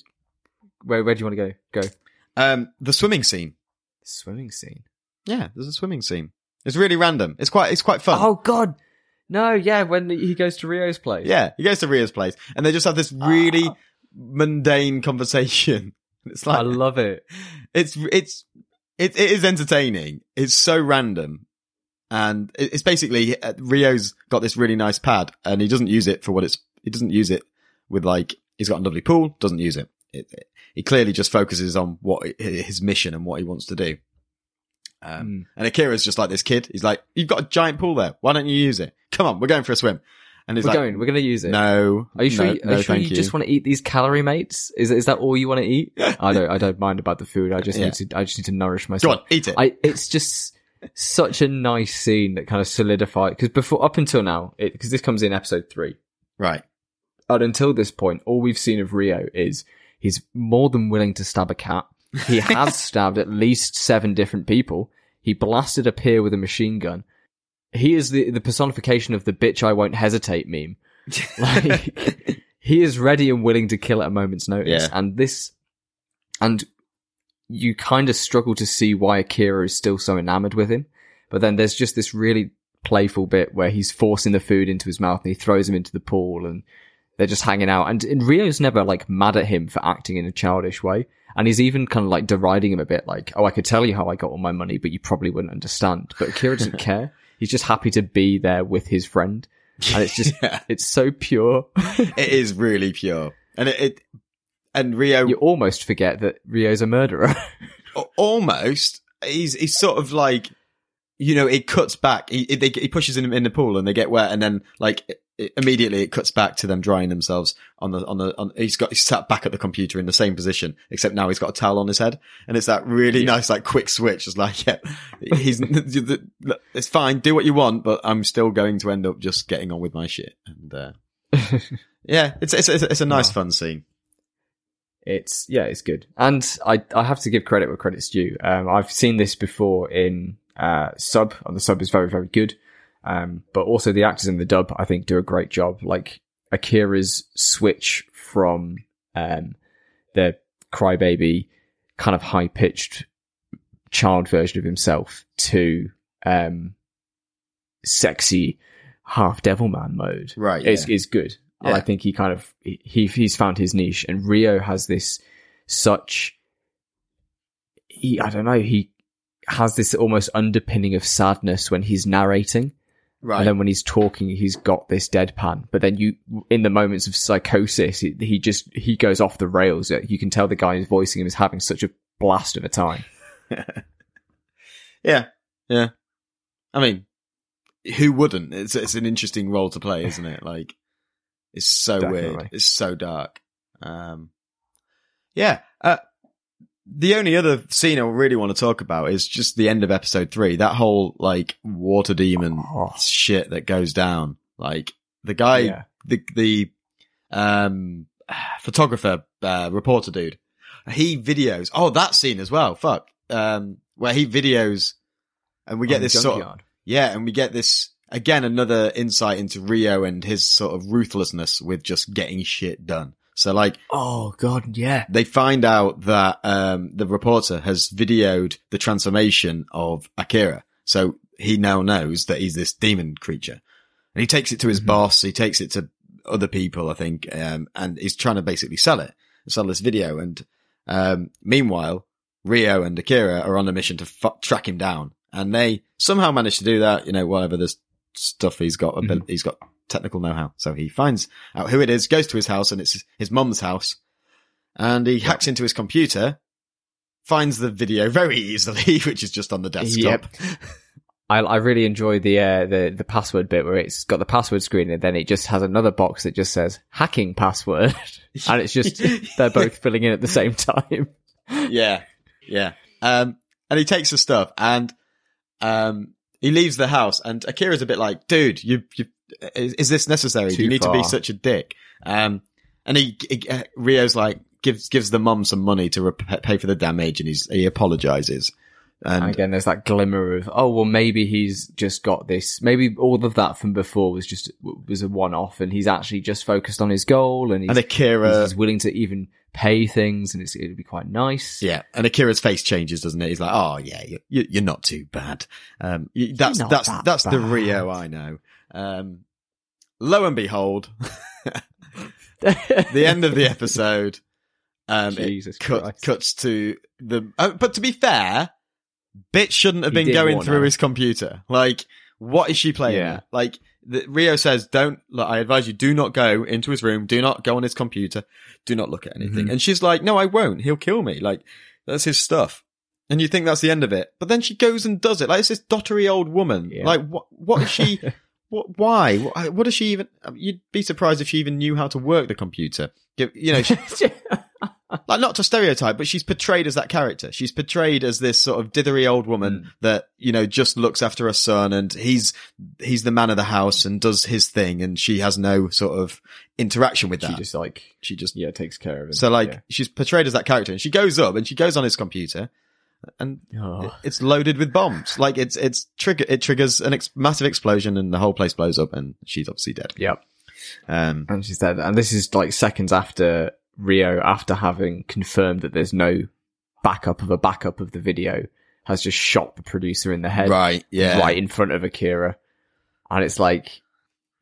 where where do you want to go? Go. Um, the swimming scene. Swimming scene. Yeah, there's a swimming scene. It's really random. It's quite, it's quite fun. Oh god. No, yeah, when he goes to Ryo's place. Yeah, he goes to Ryo's place and they just have this really Ah. mundane conversation. It's like I love it. it's it's it, it is entertaining. It's so random, and it's basically uh, Ryo's got this really nice pad, and he doesn't use it for what it's. He doesn't use it with like he's got a lovely pool. Doesn't use it. it, it he clearly just focuses on what his mission and what he wants to do. Um, Mm. And Akira's just like this kid. He's like, "You've got a giant pool there. Why don't you use it? Come on, we're going for a swim." And he's We're like, going. We're going to use it. "No, Are you sure? no, you, are no, you, sure thank you just want to eat these calorie mates? Is is that all you want to eat? I don't. I don't mind about the food. I just Yeah. need to. I just need to nourish myself. Go on, eat it." I. It's just such a nice scene that kind of solidified because before up until now, because this comes in episode three, right. and until this point, all we've seen of Ryo is he's more than willing to stab a cat. He has stabbed at least seven different people. He blasted a pier with a machine gun. He is the the personification of the bitch I won't hesitate meme. Like he is ready and willing to kill at a moment's notice. Yeah. And this and you kind of struggle to see why Akira is still so enamored with him. But then there's just this really playful bit where he's forcing the food into his mouth and he throws him into the pool and they're just hanging out. And, and Ryo's never like mad at him for acting in a childish way. And he's even kind of like deriding him a bit like, oh, I could tell you how I got all my money, but you probably wouldn't understand. But Akira doesn't care. He's just happy to be there with his friend. And it's just, Yeah. it's so pure. it is really pure, and it, it and Ryo you almost forget that Ryo's a murderer. almost he's he's sort of like you know it cuts back. He he, he pushes him in the pool and they get wet, and then like it, immediately it cuts back to them drying themselves on the on the on. He's got he's sat back at the computer in the same position, except now he's got a towel on his head, and it's that really Yeah. nice like quick switch. It's like yeah, he's it's fine, do what you want, but I'm still going to end up just getting on with my shit, and uh, yeah, it's it's it's, it's a nice Wow. fun scene. it's yeah, it's good, and I I have to give credit where credit's due. Um, I've seen this before in uh, sub, and the sub is very very good. Um, but also the actors in the dub I think do a great job. Like Akira's switch from um the crybaby kind of high pitched child version of himself to um sexy half devil man mode Right, is yeah. is good. Yeah. I think he kind of he he's found his niche, and Rio has this such. He I don't know he has this almost underpinning of sadness when he's narrating, Right. and then when he's talking, he's got this deadpan. But then you, in the moments of psychosis, he, he just he goes off the rails. You can tell the guy who's voicing him is having such a blast of a time. Yeah, yeah. I mean, who wouldn't? It's it's an interesting role to play, isn't it? Like, it's so weird. It's so dark. Um, yeah. Uh, the only other scene I really want to talk about is just the end of episode three. That whole like water demon Oh. shit that goes down. Like, the guy, Yeah. the the um photographer, uh, reporter dude, he videos. Oh, that scene as well. Fuck. Um, where he videos, and we get On this sort of yeah, and we get this again another insight into Ryo and his sort of ruthlessness with just getting shit done. So like Oh god, yeah. they find out that um, the reporter has videoed the transformation of Akira. So he now knows that he's this demon creature. And he takes it to his Mhm. boss, he takes it to other people, I think, um, and he's trying to basically sell it, sell this video. And um, meanwhile, Ryo and Akira are on a mission to fu- track him down. And they somehow manage to do that, you know, whatever this stuff he's got, abil- he's got technical know-how. So he finds out who it is, goes to his house, and it's his mum's house and he hacks into his computer, finds the video very easily, which is just on the desktop. I, I really enjoy the uh, the the password bit where it's got the password screen and then it just has another box that just says hacking password, and it's just they're both filling in at the same time. yeah, yeah. Um, and he takes the stuff and um, he leaves the house. And Akira's a bit like, "Dude, you, you is, is this necessary? Do you need to be such a dick?" Um, and he, he uh, Ryo's like gives gives the mum some money to rep- pay for the damage, and he's he apologizes. And And again, there's that glimmer of oh well, maybe he's just got this. Maybe all of that from before was just was a one off, and he's actually just focused on his goal, and he's, and Akira, he's willing to even pay things, and it's, it'd be quite nice. Yeah, and Akira's face changes, doesn't it? He's like, "Oh yeah, you, you, you're not too bad." Um, that's that's that that's the. Ryo I know. Um, lo and behold, the end of the episode, um, it Jesus cut, cuts to the. Uh, but to be fair, Bitch shouldn't have He been going through her. his computer. Like, what is she playing? Yeah. Like, the, Ryo says, "Don't." Look, I advise you, do not go into his room. Do not go on his computer. Do not look at anything. Mhm. And she's like, "No, I won't. He'll kill me. Like, that's his stuff." And you think that's the end of it, but then she goes and does it. Like it's this dottery old woman. Yeah. Like what? What is she? what? Why? What, what does she even? You'd be surprised if she even knew how to work the computer. Give- You know, she, like not to stereotype, but she's portrayed as that character. She's portrayed as this sort of dithery old woman Mm. that you know just looks after her son, and he's he's the man of the house and does his thing, and she has no sort of interaction with that. she just like she just yeah takes care of him. so like Yeah. she's portrayed as that character, and she goes up and she goes on his computer, and Oh. it's loaded with bombs. Like it's it's trigger it triggers an ex- massive explosion, and the whole place blows up, and she's obviously dead. Yep. Um, And she's dead. And this is like seconds after Ryo, after having confirmed that there's no backup of a backup of the video, has just shot the producer in the head right? Yeah. right in front of Akira. And it's like,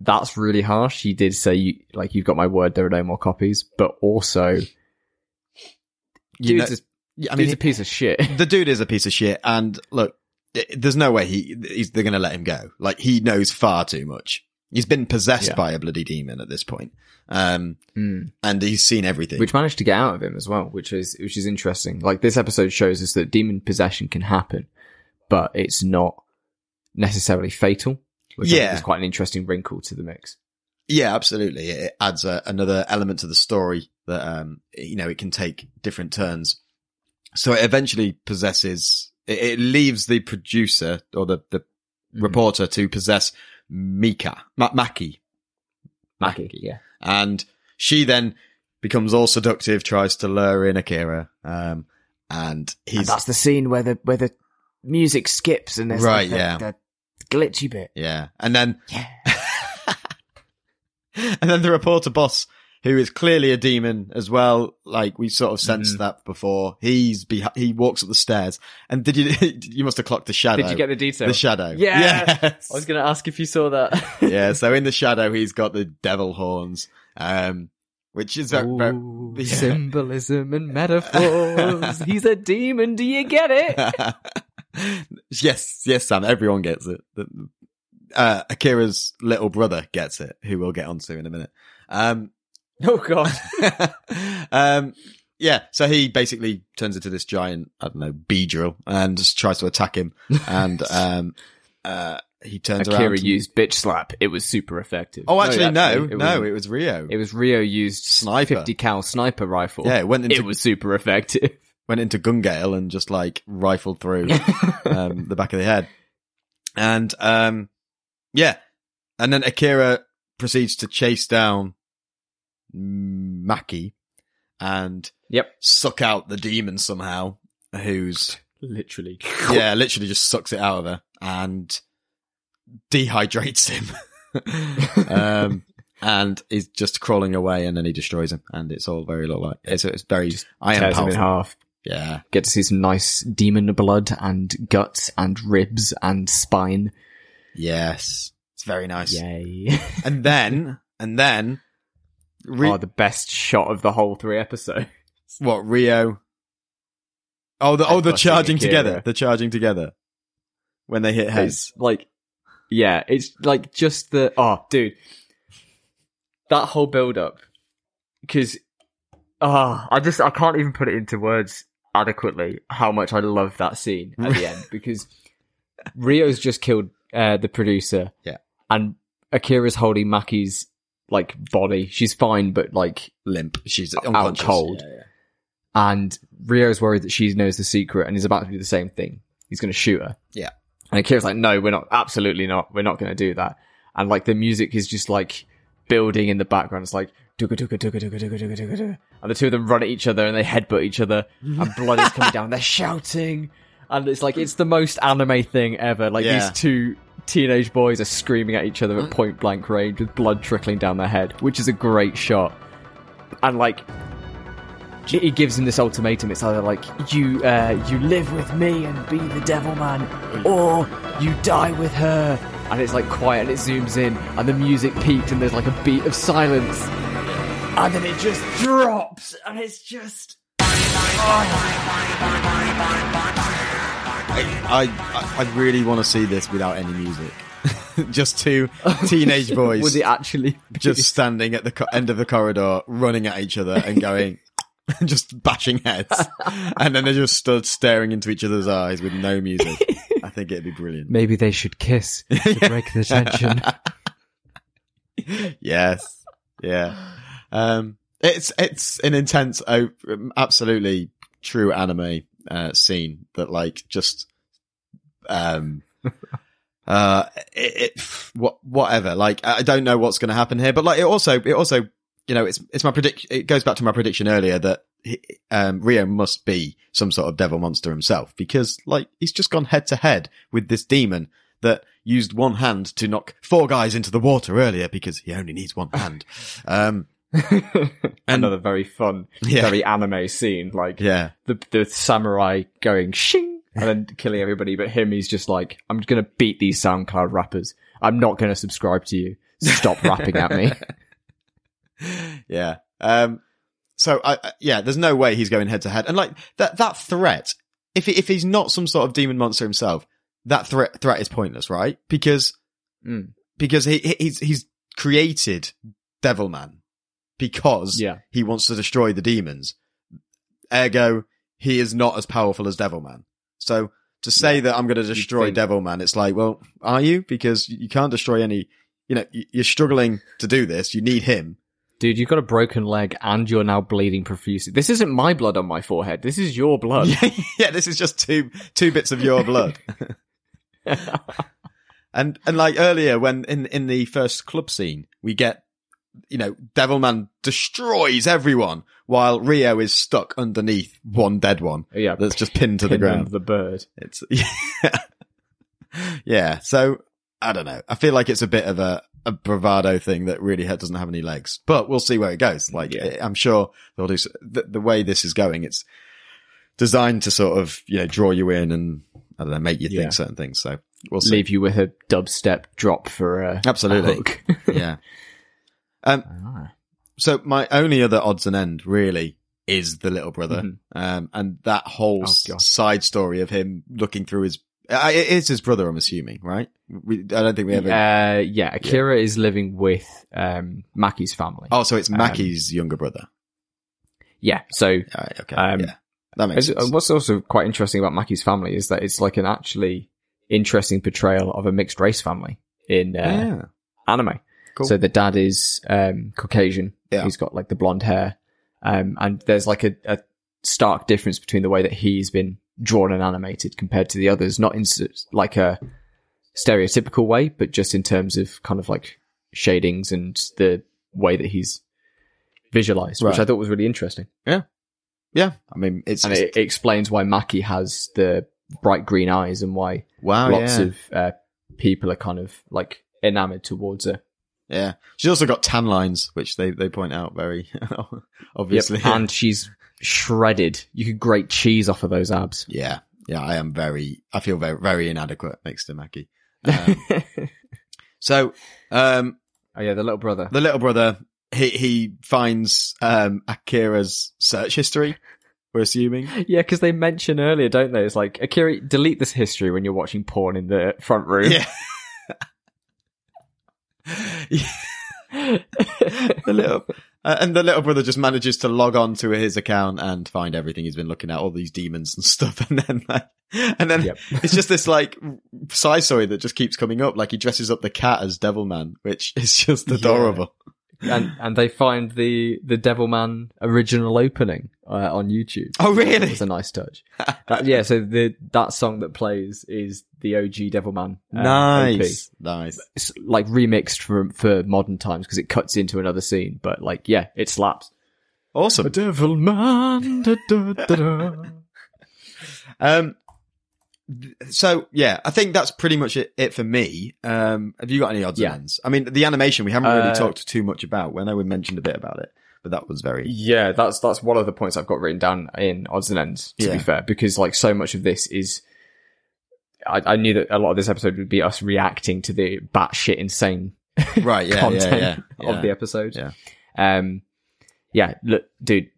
that's really harsh. He did say, you, like, you've got my word, there are no more copies, but also, You know- Yeah, I mean, a piece of shit. the dude is a piece of shit, and look, there's no way he he's, they're going to let him go. Like he knows far too much. He's been possessed Yeah. by a bloody demon at this point, um, Hmm. and he's seen everything. which managed to get out of him as well, which is which is interesting. Like this episode shows us that demon possession can happen, but it's not necessarily fatal. Which Yeah. is quite an interesting wrinkle to the mix. yeah, absolutely. It adds a, another element to the story that um, you know it can take different turns. So it eventually possesses. It, it leaves the producer or the the Mhm. reporter to possess Mika Ma- Maki, Maki, yeah, and she then becomes all seductive, tries to lure in Akira, um, and he's and that's the scene where the where the music skips and there's Right, like the, yeah. the glitchy bit. yeah, and then Yeah, and then the reporter boss, who is clearly a demon as well, like we sort of sensed Mhm. that before. He's beh- he walks up the stairs, and did you you must have clocked the shadow? did you get the detail? the shadow? Yeah. Yes. I was going to ask if you saw that. yeah. So in the shadow, he's got the devil horns, um, which is very, very Ooh, yeah. Symbolism and metaphors. He's a demon. Do you get it? yes, yes, Sam. Everyone gets it. Uh, Akira's little brother gets it, who we'll get onto in a minute. Um, Oh god. um, yeah, so he basically turns into this giant, I don't know, Beedrill and just tries to attack him. And, um, uh, he turns Akira around. used bitch slap. It was super effective. oh, actually, no, actually, no, wasn't. it was Ryo. It was Ryo used Sniper. 50 cal sniper rifle. yeah, it went into, it was super effective. went into Gungale and just like rifled through, um, the back of the head. And, um, yeah. And then Akira proceeds to chase down Maki and Yep. suck out the demon somehow, who's Literally. yeah, literally just sucks it out of her and dehydrates him. um, and he's just crawling away, and then he destroys him, and it's all very look like it's, it's very I am him in half. Yeah, Get to see some nice demon blood and guts and ribs and spine. yes, it's very nice. Yay. And then, and then, Ri- oh, the best shot of the whole three episodes. what Ryo? Oh, the oh, the charging Akira. together, the charging together when they hit heads. Like, yeah, it's like just the, oh, dude, that whole build up. Cause, ah, I just, I can't even put it into words adequately how much I love that scene at the end because Ryo's just killed, uh, the producer. Yeah. And Akira's holding Maki's, like body. She's fine, but like limp. She's out cold. Yeah, yeah. And Ryo's worried that she knows the secret and is about to do the same thing. He's going to shoot her. Yeah. And Akira's like, no, we're not, absolutely not. We're not going to do that. And like the music is just like building in the background. It's like, And the two of them run at each other and they headbutt each other and blood is coming down. They're shouting. And it's like, it's the most anime thing ever. Like yeah. these two teenage boys are screaming at each other at point blank range with blood trickling down their head, which is a great shot. And like, he gives him this ultimatum. It's either like you uh, you live with me and be the devil man, or you die with her. And it's like quiet, and it zooms in, and the music peaks, and there's like a beat of silence, and then it just drops, and it's just I, I, I really want to see this without any music. just two teenage boys would it actually be? just standing at the co- end of the corridor, running at each other and going, just bashing heads. and then they just stood staring into each other's eyes with no music. I think it'd be brilliant. maybe they should kiss to break the tension. yes. Yeah. Um, it's, it's an intense, oh, absolutely true anime, uh, scene that like just, um, uh, it, it, what, whatever. Like, I don't know what's going to happen here, but like, it also, it also, you know, it's, it's my predict, it goes back to my prediction earlier that, he- um, Ryo must be some sort of devil monster himself because like, he's just gone head to head with this demon that used one hand to knock four guys into the water earlier because he only needs one hand. Um, Another very fun, Yeah. very anime scene. Like yeah. the the samurai going shing and then killing everybody, but him he's just like, I'm gonna beat these SoundCloud rappers. I'm not gonna subscribe to you. Stop rapping at me. yeah. Um, so I, yeah, there's no way he's going head to head. And like that, that threat, if he, if he's not some sort of demon monster himself, that threat, threat is pointless, right? Because, Mm. because he, he- he's, he's created Devilman because Yeah. he wants to destroy the demons. Ergo, he is not as powerful as Devilman. So to say that I'm going to destroy think- Devilman, it's like, well, are you? Because you can't destroy any, you know, you're struggling to do this. You need him. Dude, you've got a broken leg and you're now bleeding profusely. This isn't my blood on my forehead. This is your blood. yeah, this is just two two bits of your blood. and and like earlier when in in the first club scene, we get you know, Devilman destroys everyone while Ryo is stuck underneath one dead one yeah. that's just pinned to the ground. The bird. It's yeah. yeah. So I don't know. I feel like it's a bit of a, a bravado thing that really doesn't have any legs, but we'll see where it goes. Like Yeah. I'm sure they'll do the, the way this is going. It's designed to sort of you know draw you in and I don't know make you Yeah. think certain things. So we'll see. Leave you with a dubstep drop for a, Absolutely. a yeah. Um. Ah. So my only other odds and end really is the little brother, Mhm. um, and that whole Oh, side story of him looking through his. Uh, it is his brother, I'm assuming, right? We, I don't think we ever. Uh, yeah, Akira is living with um, Maki's family. oh, so it's um, younger brother. Yeah, so right, okay, um, yeah, that makes sense. What's also quite interesting about Maki's family is that it's like an actually interesting portrayal of a mixed race family in uh, yeah, anime. Cool. So the dad is um, Caucasian. Yeah. He's got like the blonde hair. Um, and there's like a, a stark difference between the way that he's been drawn and animated compared to the others, not in like a stereotypical way, but just in terms of kind of like shadings and the way that he's visualized, which I thought was really interesting. Yeah, Yeah. I mean, it's, And it, it explains why Maki has the bright green eyes and why wow, lots yeah. of uh, people are kind of like enamored towards her. Yeah. She's also got tan lines, which they they point out very obviously. Yep. And she's shredded. You could grate cheese off of those abs. yeah, yeah. I am very. I feel very very inadequate next to Maki. Um, so, um, oh yeah, the little brother. the little brother he he finds um Akira's search history. We're assuming. Yeah, because they mention earlier, don't they? It's like Akira, delete this history when you're watching porn in the front room. Yeah. the little uh, and the little brother just manages to log on to his account and find everything he's been looking at, all these demons and stuff, and then like, and then Yep. it's just this like side story that just keeps coming up. Like he dresses up the cat as Devilman, which is just adorable. and and they find the the Devilman original opening uh, on YouTube. Oh, really? It was a nice touch. That- yeah, so the that song that plays is the OG Devilman. um, OP. nice, nice. It's like remixed for for modern times because it cuts into another scene. But like, yeah, it slaps. Awesome. Devilman. Da, da, da, da. Um, so yeah, I think that's pretty much it, it for me. Um, have you got any odds Yeah. and ends? I mean, the animation we haven't really Uh, talked too much about. I know we mentioned a bit about it, but that was very Yeah, that's that's one of the points I've got written down in odds and ends. To Yeah. be fair, because like so much of this is, I, I knew that a lot of this episode would be us reacting to the batshit insane right. Yeah, yeah, content yeah, yeah. of the episode. Yeah. Um, yeah, look, dude,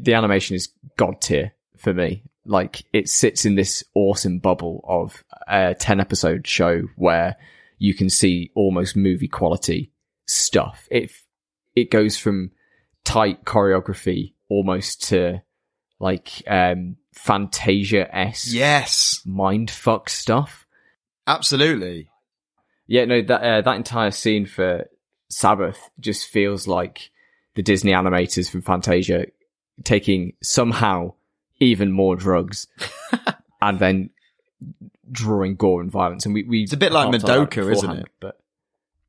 the animation is god tier for me. Like it sits in this awesome bubble of a 10 episode show where you can see almost movie quality stuff. It, it goes from tight choreography almost to like, um, Fantasia-esque Yes, mindfuck stuff. absolutely. Yeah, no, that uh, that entire scene for Sabbath just feels like the Disney animators from Fantasia taking somehow even more drugs and then drawing gore and violence. And we, we It's a bit like harped on that Madoka, isn't it? But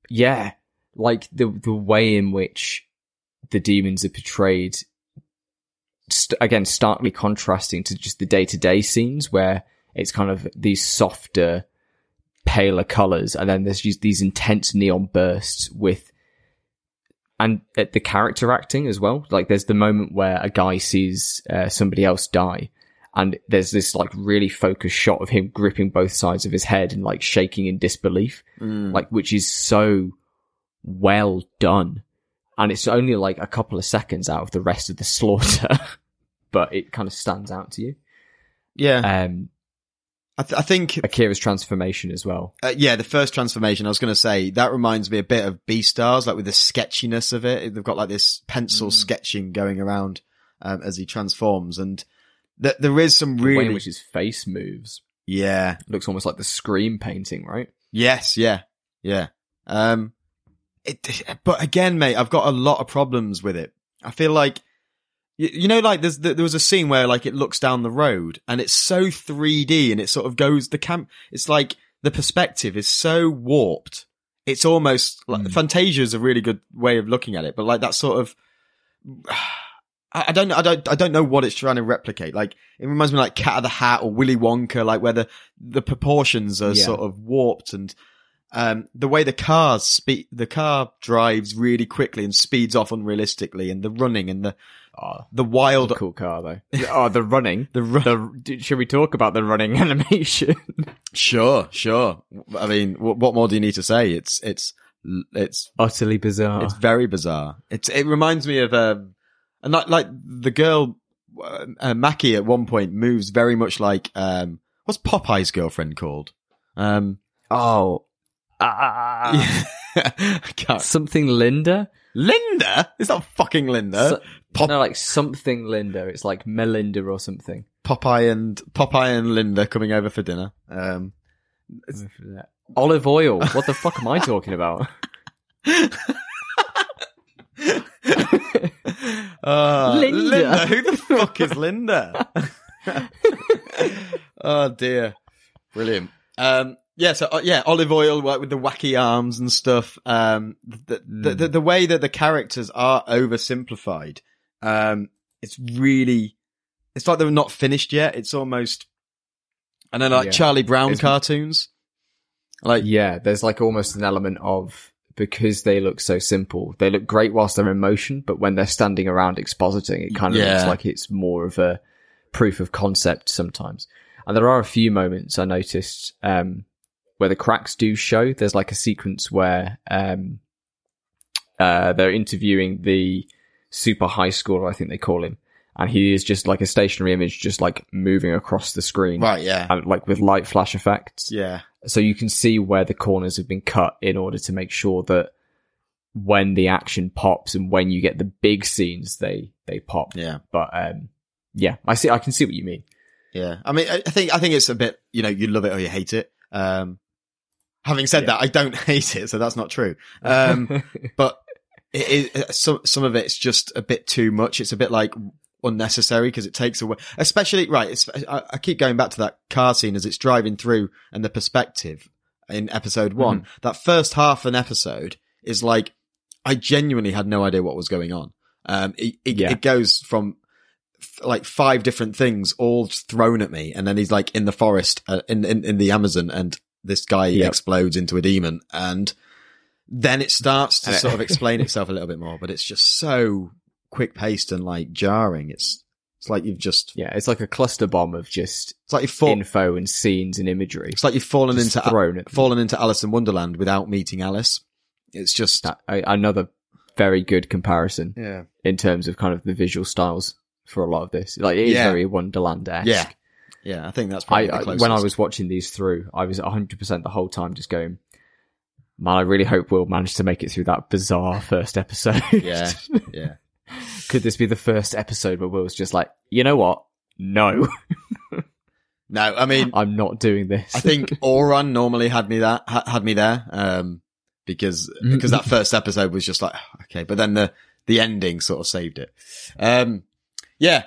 yeah, like the the way in which the demons are portrayed, st- again, starkly contrasting to just the day to day scenes where it's kind of these softer, paler colors, and then there's just these intense neon bursts with. And uh, the character acting as well. Like, there's the moment where a guy sees uh, somebody else die, and there's this like really focused shot of him gripping both sides of his head and like shaking in disbelief Mm. like which is so well done and it's only like a couple of seconds out of the rest of the slaughter but it kind of stands out to you yeah, um I, th- I think akira's transformation as well Uh, yeah, the first transformation, I was going to say, that reminds me a bit of Beastars, like with the sketchiness of it. They've got like this pencil Mm. sketching going around um, as he transforms. And th- there is some the way in really. which his face moves yeah. looks almost like the scream painting right Yes. Yeah. Yeah. Um, it, but again, mate, I've got a lot of problems with it. I feel like, you, you know, like there's, there was a scene where like it looks down the road and it's so 3D and it sort of goes, the camp. it's like the perspective is so warped. It's almost like Mm. Fantasia is a really good way of looking at it, but like that sort of, I I don't know. I don't. I don't know what it's trying to replicate. Like it reminds me like Cat of the Hat or Willy Wonka, like where the the proportions are Yeah. sort of warped and um, the way the cars speed, the car drives really quickly and speeds off unrealistically, and the running and the oh the wild cool car though oh the running the run. the should we talk about the running animation Sure, sure. I mean, what, what more do you need to say? It's it's it's utterly bizarre It's very bizarre. It's it reminds me of um, and like like the girl uh, uh, Mackie at one point moves very much like um, what's Popeye's girlfriend called? Um, oh ah, can't- something linda Linda. It's not fucking Linda. So- Pop- no, like something Linda. It's like Melinda or something. Popeye and Popeye and Linda coming over for dinner. Um, Olive Oyl. What the fuck am I talking about? uh, Linda. Linda. Who the fuck is Linda? oh dear. Brilliant. Um, Yeah, so uh, yeah, Olive Oyl like, with the wacky arms and stuff. Um, the, the, Mm. the the way that the characters are oversimplified, um, it's really, it's like they're not finished yet. It's almost, and then like Yeah. Charlie Brown It's- cartoons, like Yeah, there's like almost an element of because they look so simple, they look great whilst they're in motion, but when they're standing around expositing, it kind of looks like it's more of a proof of concept sometimes. And there are a few moments I noticed um, where the cracks do show. There's like a sequence where um, uh, they're interviewing the super high schooler, I think they call him, and he is just like a stationary image, just like moving across the screen, right, yeah, and like with light flash effects. Yeah, so you can see where the corners have been cut in order to make sure that when the action pops and when you get the big scenes they they pop. Yeah. but um yeah i see i can see what you mean. Yeah, I mean, I I think I think it's a bit, you know, you love it or you hate it. Um, having said Yeah. that, I don't hate it, so that's not true. Um, but it, it, some some of it's just a bit too much. It's a bit like unnecessary because it takes away, especially right. It's, I, I keep going back to that car scene as it's driving through and the perspective in episode one. That first half an episode is like I genuinely had no idea what was going on. Um, it, it, Yeah. it goes from f- like five different things all thrown at me, and then he's like in the forest uh, in, in in the Amazon, and this guy Yep. explodes into a demon, and then it starts to sort of explain itself a little bit more, but it's just so quick paced and like jarring. It's it's like you've just yeah it's like a cluster bomb of just it's like you've fall, info and scenes and imagery it's like you've fallen just into thrown fallen into Alice in Wonderland without meeting Alice. It's just That- another very good comparison yeah in terms of kind of the visual styles for a lot of this like it is Yeah. very wonderland-esque yeah yeah. I think that's probably the I when I was watching these through, I was 100% the whole time just going, man, I really hope we'll manage to make it through that bizarre first episode. yeah yeah Could this be the first episode where Will's just like, you know what? No, no, I mean I'm not doing this. I think Oran normally had me that ha- had me there um, because because that first episode was just like okay, but then the the ending sort of saved it. Um, yeah,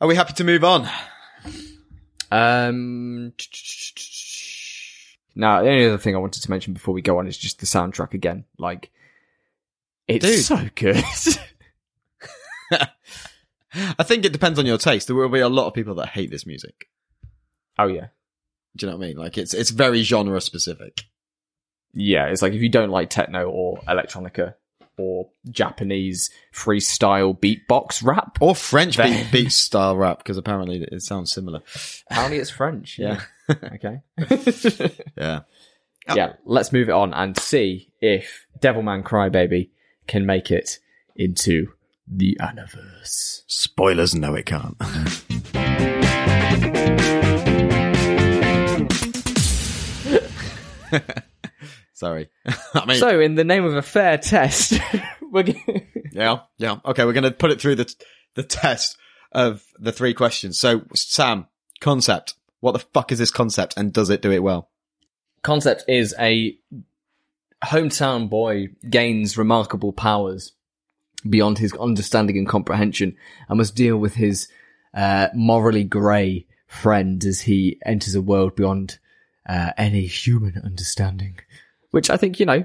are we happy to move on? Um, now, the only other thing I wanted to mention before we go on is just the soundtrack again. Like, it's Dude. so good. I think it depends on your taste. There will be a lot of people that hate this music. oh yeah, Do you know what I mean? Like it's it's very genre specific. yeah. It's like if you don't like techno or electronica or Japanese freestyle beatbox rap, Or French Very- beat, beat style rap because apparently it sounds similar. apparently it's French. Yeah, okay. yeah. yeah, let's move it on and see if Devilman Crybaby can make it into the Aniverse. Spoilers, no, it can't. Sorry. I mean, So, in the name of a fair test, we're g- yeah, yeah. Okay, we're going to put it through the the test of the three questions. So, Sam, concept. What the fuck is this concept, and does it do it well? concept is a hometown boy gains remarkable powers beyond his understanding and comprehension and must deal with his uh, morally grey friend as he enters a world beyond uh, any human understanding. Which I think, you know,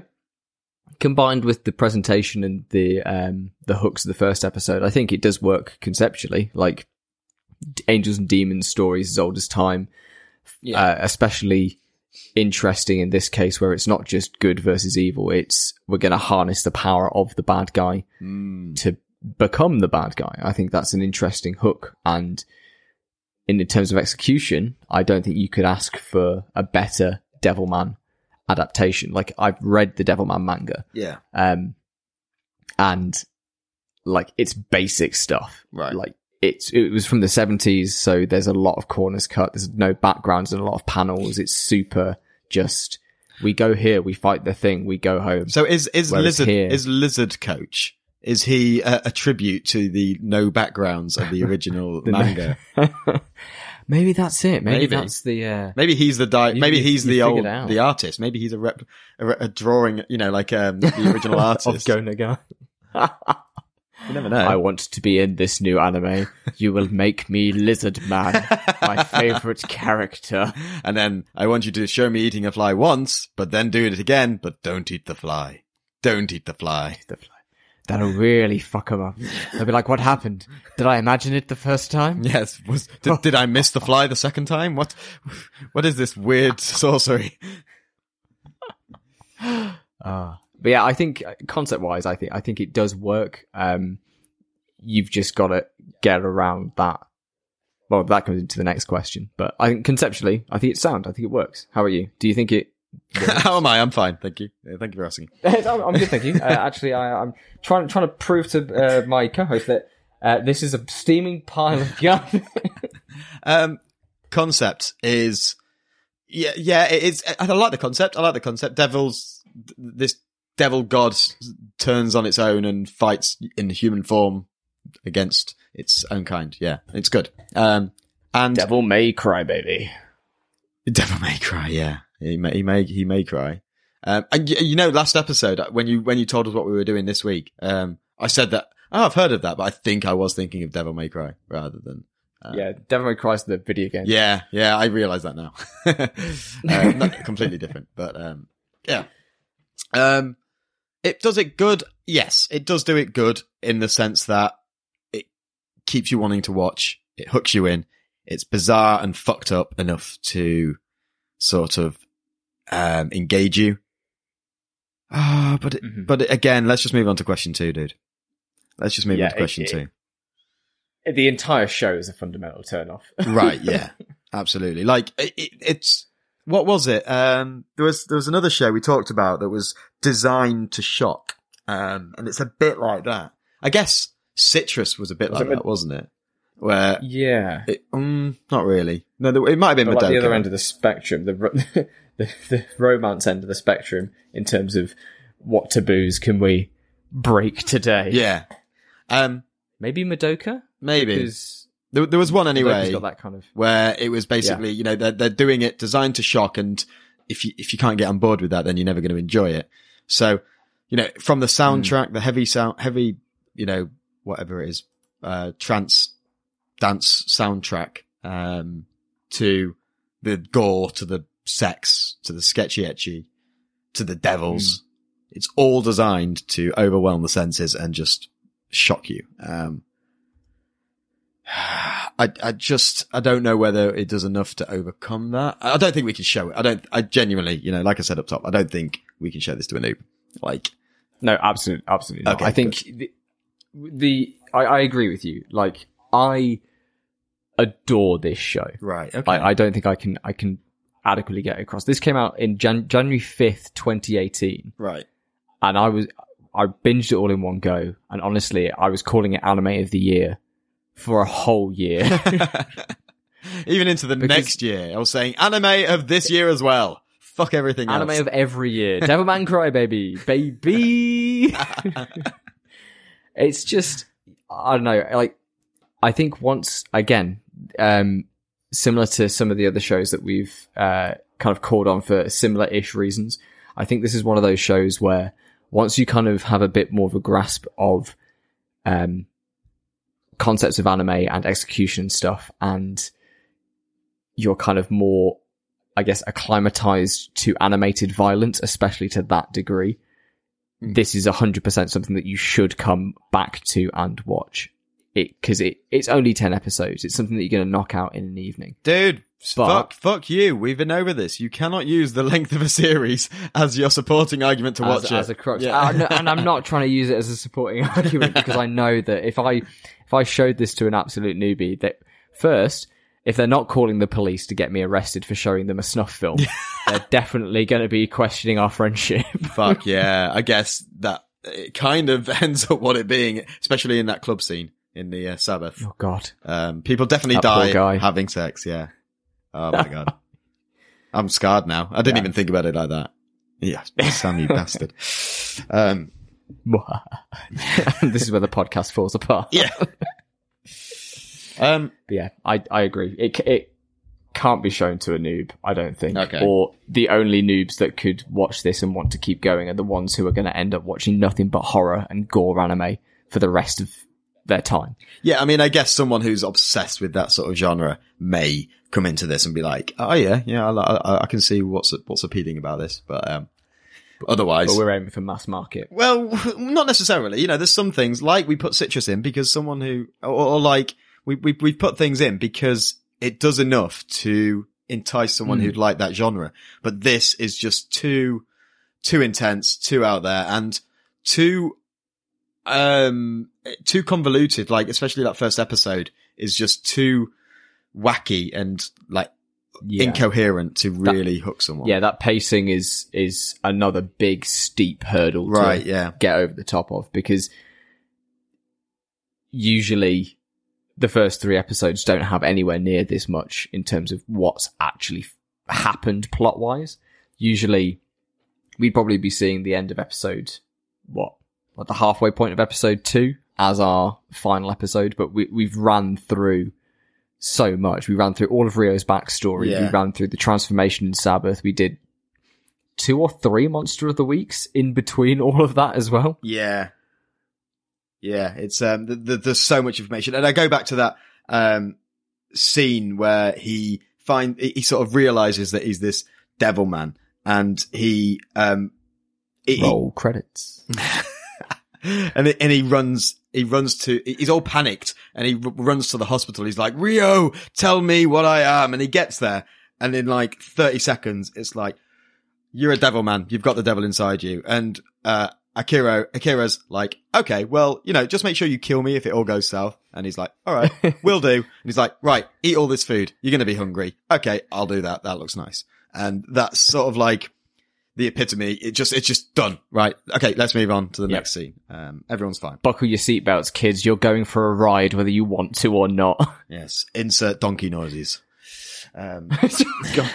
combined with the presentation and the um, the hooks of the first episode, I think it does work conceptually. Like Angels and Demons stories as old as time, uh, especially interesting in this case where it's not just good versus evil. It's we're going to harness the power of the bad guy Mm. to become the bad guy. I think that's an interesting hook. And in terms of execution, I don't think you could ask for a better Devilman adaptation. Like I've read the Devilman manga, Yeah. um, and like it's basic stuff. Right. Like it's it was from the seventies, so there's a lot of corners cut. There's no backgrounds and a lot of panels. It's super just we go here, we fight the thing, we go home. So is is Whereas lizard here- is lizard coach? Is he a, a tribute to the no backgrounds of the original The no- manga? maybe that's it. Maybe, Maybe. that's the uh, Maybe he's the di- maybe he's the old the artist. Maybe he's a rep a, a drawing. You know, like um, the original of artist. Go Nagai. You never know. I want to be in this new anime. You will make me Lizard Man, my favorite character. and then I want you to show me eating a fly once, but then do it again, but don't eat the fly. Don't eat the fly. That'll really fuck them up. They'll be like, what happened? Did I imagine it the first time? Yes, was did, did I miss the fly the second time? What what is this weird sorcery? Uh, but yeah, I think concept wise, I think, I think it does work. Um, you've just got to get around that. Well, that comes into the next question, but I think conceptually, I think it's sound. I think it works. How are you? Do you think it How am I? I'm fine, thank you. Thank you for asking. I'm I'm good, thank you. Uh, actually, I, I'm trying trying to prove to uh, my co-host that uh, this is a steaming pile of gum. Um, concept is, yeah, yeah, it is. I like the concept. I like the concept. Devil's this devil god turns on its own and fights in human form against its own kind. Yeah, it's good. Um, and Devil May Cry, baby. Devil may cry. Yeah, he may he may he may cry. Um, and y- you know, last episode when you when you told us what we were doing this week, um, I said that oh, I've heard of that, but I think I was thinking of Devil May Cry rather than yeah, Devil May Cry's the video game. yeah, yeah. I realise that now. uh, not completely different, but um, yeah. Um, it does it good. Yes, it does do it good in the sense that it keeps you wanting to watch. It hooks you in. It's bizarre and fucked up enough to sort of um, engage you. Ah, but it, Mhm. but again, let's just move on to question two, dude. Let's just move Yeah, on to question it- two. The entire show is a fundamental turn off. right yeah absolutely like it, it, it's what was it um there was there was another show we talked about that was designed to shock um and it's a bit like that i guess citrus was a bit Was like it that Med- wasn't it where yeah. it, um, not really no it might have been But like the other end of the spectrum, the, the the romance end of the spectrum in terms of what taboos can we break today? yeah um maybe Madoka. maybe Because there, there was one anyway got that kind of where it was basically, you know, they're, they're doing it designed to shock. And if you, if you can't get on board with that, then you're never going to enjoy it. So, you know, from the soundtrack, the heavy sound, heavy, you know, whatever it is, uh, trance dance soundtrack, um, to the gore, to the sex, to the sketchy etchy, to the devils. It's all designed to overwhelm the senses and just shock you. Um, I, I just, I don't know whether it does enough to overcome that. I don't think we can show it. I don't, I genuinely, you know, like I said up top, I don't think we can show this to a noob. Like, no, absolutely, absolutely not. Okay, I think the, the I, I agree with you. Like I adore this show. right. Okay. I, I don't think I can I can adequately get across. This came out in Jan- January fifth, twenty eighteen, right. and I was I binged it all in one go. And honestly, I was calling it anime of the year for a whole year. Even into the Because- next year, I was saying anime of this year as well. Fuck everything anime else. of every year. Devilman Crybaby, baby. it's just I don't know. Like I think once again, um, similar to some of the other shows that we've uh, kind of called on for similar-ish reasons. I think this is one of those shows where once you kind of have a bit more of a grasp of um, concepts of anime and execution stuff, and you're kind of more, I guess, acclimatized to animated violence, especially to that degree. Hmm. This is hundred percent something that you should come back to and watch it because it it's only ten episodes. It's something that you're going to knock out in an evening. Dude, But- fuck, fuck you. We've been over this. You cannot use the length of a series as your supporting argument to as, watch as it. a crux. Yeah. No, and I'm not trying to use it as a supporting argument because I know that if I if I showed this to an absolute newbie, that first, if they're not calling the police to get me arrested for showing them a snuff film, they're definitely going to be questioning our friendship. Fuck yeah. I guess that it kind of ends up what it being, especially in that club scene in the uh, Sabbath. oh God. Um, people definitely That die having sex. Yeah. Oh my god. I'm scarred now. I didn't Yeah. even think about it like that. Yeah, Sam, you bastard. Um, this is where the podcast falls apart. yeah. um, But yeah, I I agree. It it can't be shown to a noob. I don't think. Okay. Or the only noobs that could watch this and want to keep going are the ones who are going to end up watching nothing but horror and gore anime for the rest of their time. Yeah, I mean, I guess someone who's obsessed with that sort of genre may come into this and be like, "Oh yeah, yeah, I, I, I can see what's what's appealing about this," but um, otherwise, But we're aiming for mass market. well, not necessarily. You know, there's some things like we put citrus in because someone who, or, or like we we we put things in because it does enough to entice someone Mm. who'd like that genre. But this is just too too intense, too out there, and too um too convoluted. Like especially that first episode is just too wacky and like Yeah. incoherent to really hook someone. yeah, that pacing is is another big steep hurdle Right. to Yeah. get over the top of because usually the first three episodes don't have anywhere near this much in terms of what's actually happened plot wise. Usually we'd probably be seeing the end of episode what? What the halfway point of episode two as our final episode, but we we've ran through so much. We ran through all of Ryo's backstory. We ran through the transformation in Sabbath. We did two or three Monster of the Weeks in between all of that as well. Yeah. Yeah, it's um th- th- there's so much information. And I go back to that um scene where he find he sort of realizes that he's this devil man and he um he- Roll credits. and and he runs he runs to he's all panicked and he r- runs to the hospital. He's like Ryo tell me what i am. And he gets there and in like 30 seconds it's like you're a devil man. You've got the devil inside you. And uh akira akira's like okay well you know just make sure you kill me if it all goes south. And he's like all right we'll do. And he's like right eat all this food. You're gonna be hungry. Okay i'll do that. That looks nice. And that's sort of like the epitome. It just, it's just done. Right. Okay. Let's move on to the Yep. next scene. Um, everyone's fine. Buckle your seatbelts, kids. You're going for a ride whether you want to or not. Yes. Insert donkey noises. Um, God.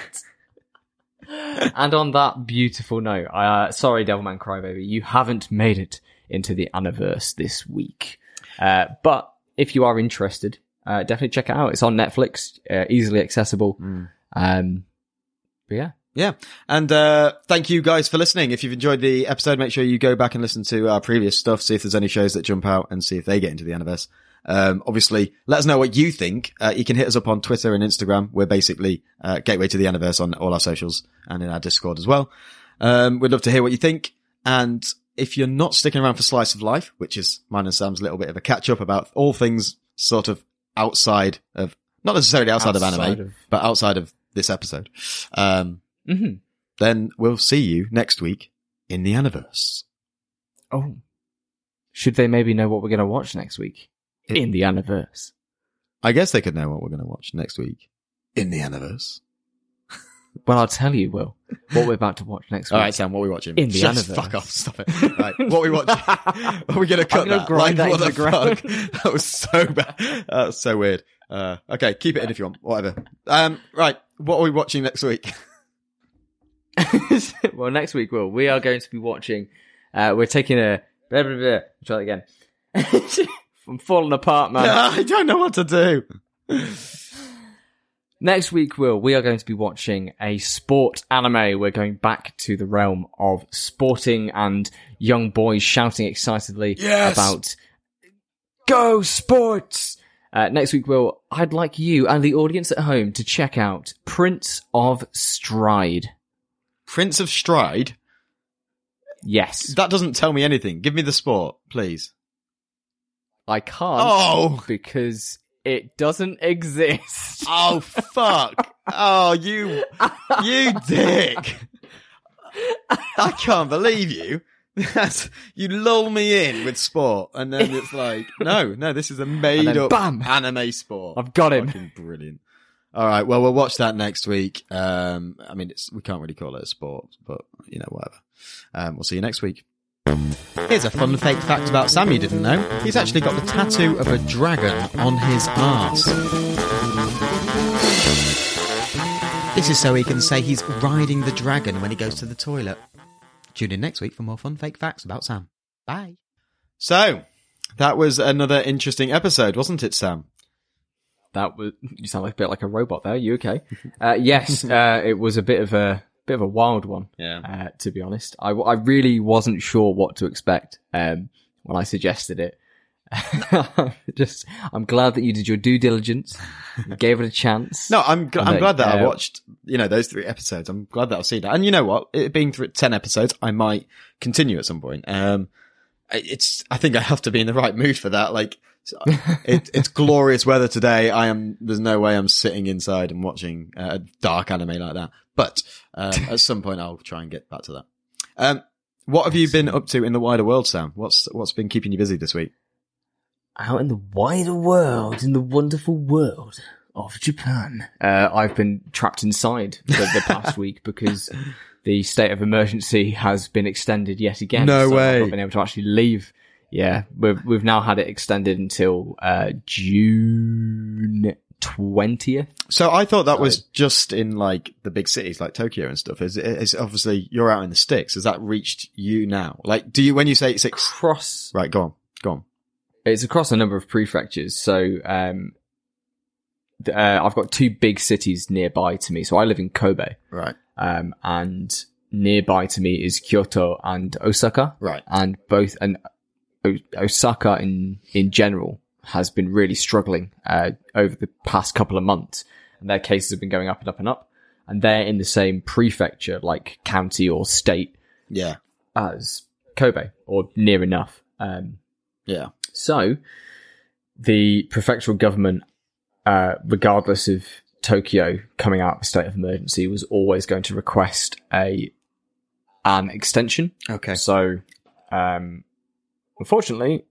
and on that beautiful note, uh, sorry, Devilman Crybaby, you haven't made it into the Aniverse this week. Uh, but if you are interested, uh, definitely check it out. It's on Netflix, uh, easily accessible. Um, but yeah, yeah. And, uh, thank you guys for listening. If you've enjoyed the episode, make sure you go back and listen to our previous stuff, see if there's any shows that jump out and see if they get into the Aniverse. Um, obviously, let us know what you think. Uh, you can hit us up on Twitter and Instagram. We're basically, uh, Gateway to the Aniverse on all our socials and in our Discord as well. Um, we'd love to hear what you think. And if you're not sticking around for Slice of Life, which is mine and Sam's little bit of a catch up about all things sort of outside of, not necessarily outside, of anime, of- but outside of this episode, um, Mhm. then we'll see you next week in the Aniverse. Oh. Should they maybe know what we're going to watch next week? In the Aniverse. I guess they could know what we're going to watch next week in the Aniverse. Well, I'll tell you, Will, what we're about to watch next week. All right, Sam, what are we watching? In the Just Aniverse. fuck off. Stop it. Right, what are we watching? are we going to cut that? grind that what the the ground. fuck? That was so bad. That was so weird. Uh, okay, keep it in if you want. Whatever. Um, right, what are we watching next week? well, next week, Will, we are going to be watching. Uh, we're taking a. Blah, blah, blah. Try that again. I'm falling apart, man. I don't know what to do. Next week, Will, we are going to be watching a sport anime. We're going back to the realm of sporting and young boys shouting excitedly Yes! about Go Sports! Uh, next week, Will, I'd like you and the audience at home to check out Prince of Stride. Prince of Stride? Yes, That doesn't tell me anything. Give me the sport, please. I can't Oh! because it doesn't exist. Oh, fuck. oh, you, you dick. I can't believe you. That's, you lull me in with sport and then it's like, no, no, this is a made up bam! anime sport. I've got him. Fucking brilliant. All right. Well, we'll watch that next week. Um, I mean, it's, we can't really call it a sport, but you know, whatever. Um, we'll see you next week. Here's a fun fake fact about Sam you didn't know. He's actually got the tattoo of a dragon on his arse. This is so he can say he's riding the dragon when he goes to the toilet. Tune in next week for more fun fake facts about Sam. Bye. So, that was another interesting episode, wasn't it, Sam? That was you sound like a bit like a robot there. You okay? Uh, yes, uh, it was a bit of a bit of a wild one. Yeah. Uh, to be honest, I, I really wasn't sure what to expect um, when I suggested it. Just, I'm glad that you did your due diligence, you gave it a chance. No, I'm gl- I'm that, glad that I uh, watched you know those three episodes. I'm glad that I've seen that. And you know what? It being th- ten episodes, I might continue at some point. Um, I- it's I think I have to be in the right mood for that. Like. So- it, it's glorious weather today. I am. There's no way I'm sitting inside and watching uh, a dark anime like that. But um, at some point, I'll try and get back to that. Um, what have you been up to in the wider world, Sam? What's what's been keeping you busy this week? out in the wider world, in the wonderful world of Japan. Uh, I've been trapped inside for the past week because the state of emergency has been extended yet again. No so way. I've not been able to actually leave. Yeah, we've we've now had it extended until uh, June twentieth. So I thought that was just in like the big cities like Tokyo and stuff. Is is obviously you're out in the sticks. Has that reached you now? Like, do you when you say it's ex- Cross. right? Go on, go on. It's across a number of prefectures. So um, uh, I've got two big cities nearby to me. So I live in Kobe. Right, um, and nearby to me is Kyoto and Osaka, right. and both and Osaka in in general has been really struggling uh, over the past couple of months, and their cases have been going up and up and up, and they're in the same prefecture, like county or state, Yeah, as Kobe or near enough. Um, yeah. so, the prefectural government, uh, regardless of Tokyo coming out of a state of emergency, was always going to request a an extension. Okay. So, um, unfortunately,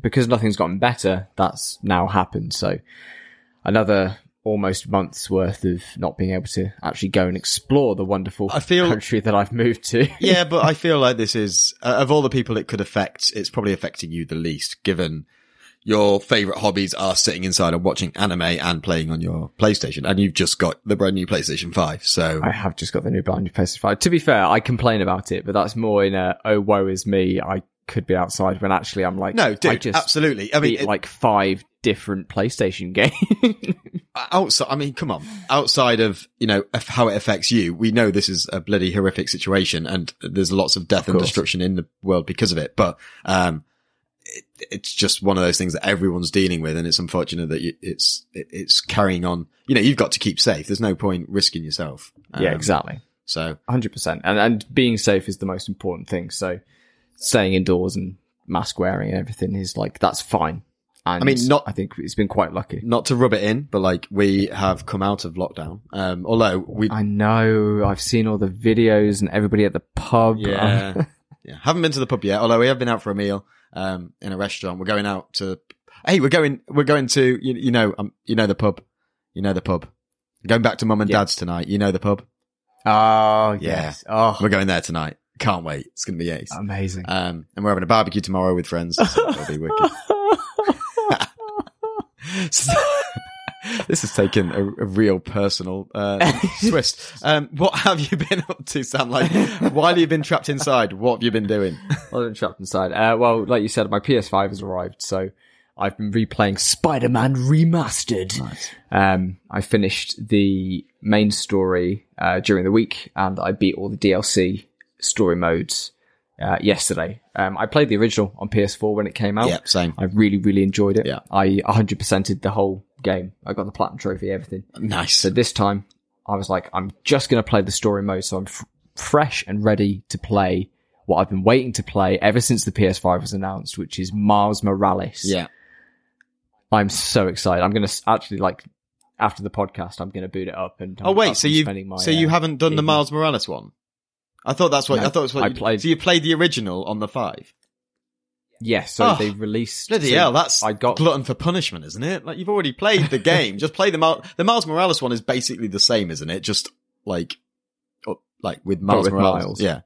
because nothing's gotten better, that's now happened. So, another almost month's worth of not being able to actually go and explore the wonderful I feel- country that I've moved to. Yeah, but I feel like this is uh, of all the people it could affect, it's probably affecting you the least, given your favorite hobbies are sitting inside and watching anime and playing on your PlayStation, and you've just got the brand new PlayStation Five. So I have just got the new brand new PlayStation 5. To be fair, I complain about it, but that's more in a, oh, woe is me. I could be outside when actually I'm like, no, dude, I just absolutely. I mean, it- like five different PlayStation games. outside i mean come on outside of you know how it affects you we know this is a bloody horrific situation and there's lots of death and course. destruction in the world because of it but um it, it's just one of those things that everyone's dealing with and it's unfortunate that you, it's it, it's carrying on you know you've got to keep safe there's no point risking yourself yeah, Um, exactly. so 100%. And, and being safe is the most important thing. So staying indoors and mask wearing and everything is like, that's fine. And I mean, not- I think it's been quite lucky. not to rub it in but like we have come out of lockdown um although we I know. I've seen all the videos and everybody at the pub. Yeah. yeah. Haven't been to the pub yet, although we have been out for a meal, um, in a restaurant. We're going out to, hey, we're going, we're going to, you, you know, um, you know the pub. You know the pub. Going back to mum and Yeah. dad's tonight. You know the pub. oh, yes. Oh, We're going there tonight. Can't wait. It's going to be ace. amazing. Um, and we're having a barbecue tomorrow with friends. So it'll be wicked. So- this has taken a, a real personal uh, twist. Um, what have you been up to, Sam? Like, while you've been trapped inside, what have you been doing? Well, I'm trapped inside. Uh, well, like you said, my PS5 has arrived, so I've been replaying Spider-Man Remastered. Um, I finished the main story uh, during the week, and I beat all the DLC story modes uh, yesterday. Um, I played the original on PS4 when it came out. Yeah, same. I really, really enjoyed it. Yeah. I 100%ed the whole game. I got the platinum trophy, everything. Nice. So this time, I was like, I'm just going to play the story mode, so I'm f- fresh and ready to play what I've been waiting to play ever since the PS5 was announced, which is Miles Morales. Yeah. I'm so excited. I'm going to actually like after the podcast, I'm going to boot it up and. Oh I'm- wait, so you my, so you uh, haven't done the Miles Morales one? I thought that's what No, I thought. What I you, played- So you played the original on the five. Yes, so Oh, they released. Bloody hell, that's I got glutton for punishment, isn't it? Like you've already played the game. Just play the Miles. The Miles Morales one is basically the same, isn't it? Just like, like with Miles with Morales. Miles. Yeah.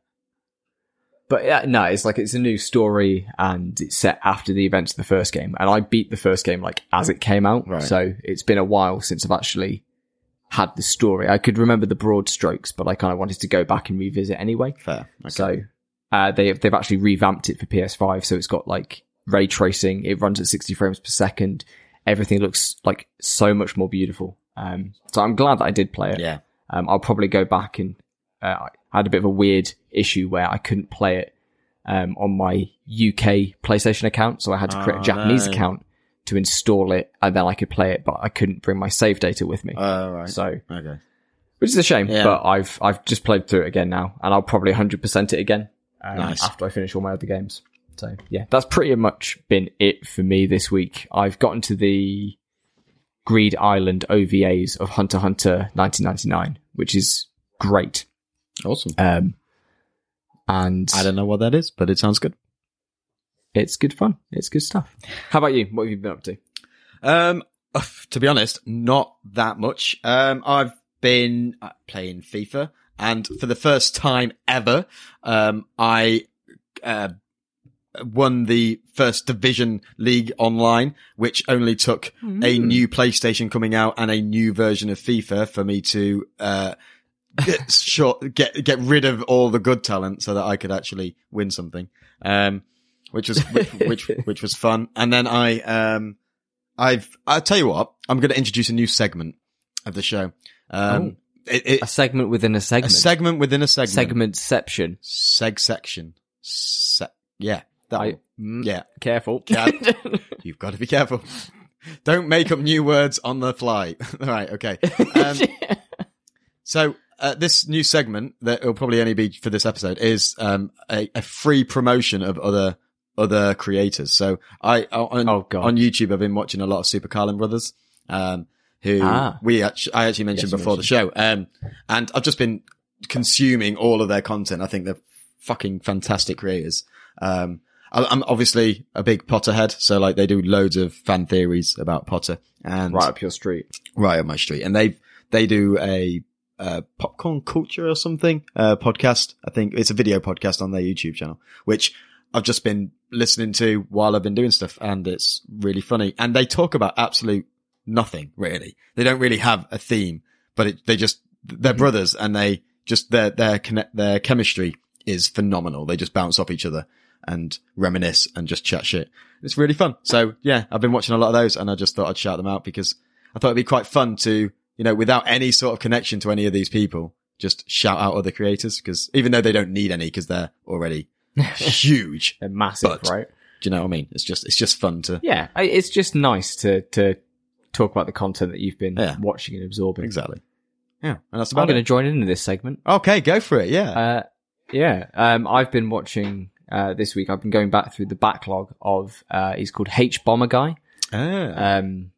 But uh, no, it's like it's a new story and it's set after the events of the first game. And I beat the first game like as it came out. Right. So it's been a while since I've actually had the story. I could remember the broad strokes, but I kind of wanted to go back and revisit anyway. Fair. Okay. So uh, they they've actually revamped it for PS5, so it's got like ray tracing. It runs at 60 frames per second. Everything looks like so much more beautiful. Um, so I'm glad that I did play it. yeah. Um, I'll probably go back and uh, I had a bit of a weird issue where I couldn't play it um, on my UK PlayStation account, so I had to create Oh, a Japanese no. account to install it, and then I could play it, but I couldn't bring my save data with me. Oh, right. so, okay. which is a shame, Yeah. but I've I've just played through it again now, and I'll probably 100% it again um, Nice. after I finish all my other games. So yeah, that's pretty much been it for me this week. I've gotten to the Greed Island OVAs of Hunter Hunter 1999, which is great. Awesome. Um, and I don't know what that is, but it sounds good. It's good fun. It's good stuff. How about you? What have you been up to? Um, to be honest, not that much. Um, I've been uh, playing FIFA, and for the first time ever, um, I uh, won the first division league online, which only took a new PlayStation coming out and a new version of FIFA for me to uh, get, short, get get rid of all the good talent so that I could actually win something. Um, which was which, which which was fun. And then I um I've I'll tell you what, I'm going to introduce a new segment of the show. Um, it, it, A segment within a segment. a segment. within a segment. Segmentception. Seg section. Se- yeah. That I, mm, Yeah. Careful. Yeah. You've got to be careful. Don't make up new words on the fly. right. Okay. Um, so uh, this new segment that will probably only be for this episode is um, a, a free promotion of other other creators. So I on, Oh, on YouTube I've been watching a lot of Super Carlin Brothers, um, who Ah. we actually I actually mentioned Yes, before the show, um, and I've just been consuming all of their content. I think they're fucking fantastic creators. Um, I- I'm obviously a big Potter head, so like they do loads of fan theories about Potter and right up your street. right up my street. And they they do a uh, popcorn culture or something uh, podcast. I think it's a video podcast on their YouTube channel, which I've just been listening to while I've been doing stuff, and it's really funny. And they talk about absolute nothing really. They don't really have a theme, but it, they just they're brothers, and they just their their connect their chemistry is phenomenal. They just bounce off each other and reminisce and just chat shit. It's really fun. So yeah, I've been watching a lot of those, and I just thought I'd shout them out because I thought it'd be quite fun to, you know, without any sort of connection to any of these people, just shout out other creators because even though they don't need any because they're already huge. They're massive, But- right? Do you know what I mean? It's just, it's just fun to. Yeah, it's just nice to to talk about the content that you've been Yeah. watching and absorbing. Exactly. Yeah. And that's about. I'm going to join in this segment. Okay, go for it. Yeah. Uh, yeah, um, I've been watching uh, this week. I've been going back through the backlog of. Uh, he's called H Bomber Guy. ah, Um,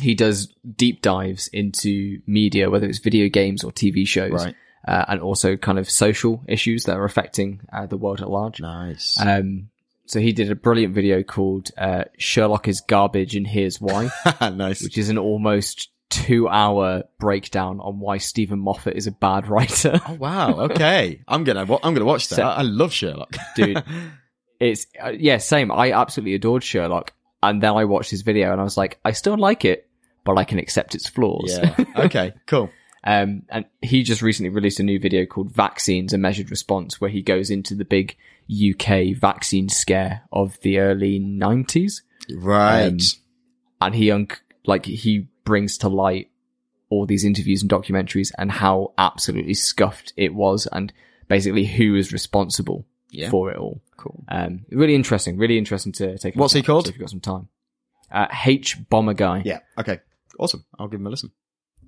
he does deep dives into media, whether it's video games or TV shows, right. Uh, and also kind of social issues that are affecting uh, the world at large. Nice. Um, so he did a brilliant video called uh, "Sherlock is garbage and here's why," nice. which is an almost two-hour breakdown on why Steven Moffat is a bad writer. Oh wow. Okay. I'm gonna. I'm gonna watch that. So- I, I love Sherlock, Dude. it's uh, yeah, same. I absolutely adored Sherlock, and then I watched his video and I was like, I still like it, but I can accept its flaws. yeah. Okay. Cool. Um, and he just recently released a new video called Vaccines, a Measured Response, where he goes into the big UK vaccine scare of the early 90s. Right. Um, And he, un- like, he brings to light all these interviews and documentaries and how absolutely scuffed it was and basically who was responsible Yeah. for it all. cool. Um, really interesting, really interesting to take. What's he called? If you've got some time. Uh, H Bomber Guy. Yeah. Okay. Awesome. I'll give him a listen.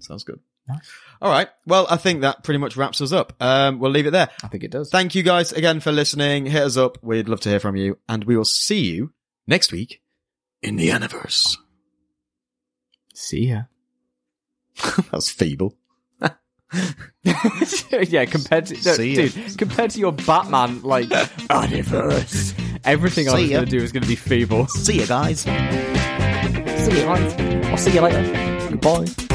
Sounds good. All right. Well, I think that pretty much wraps us up. Um, we'll leave it there. I think it does. Thank you guys again for listening. Hit us up. We'd love to hear from you. And we will see you next week in the Universe. See ya. That's feeble. yeah, compared to no, ya. dude, compared to your Batman like universe, everything I See was ya. going to do is going to be feeble. See you guys. See you guys. I'll see you later. Goodbye.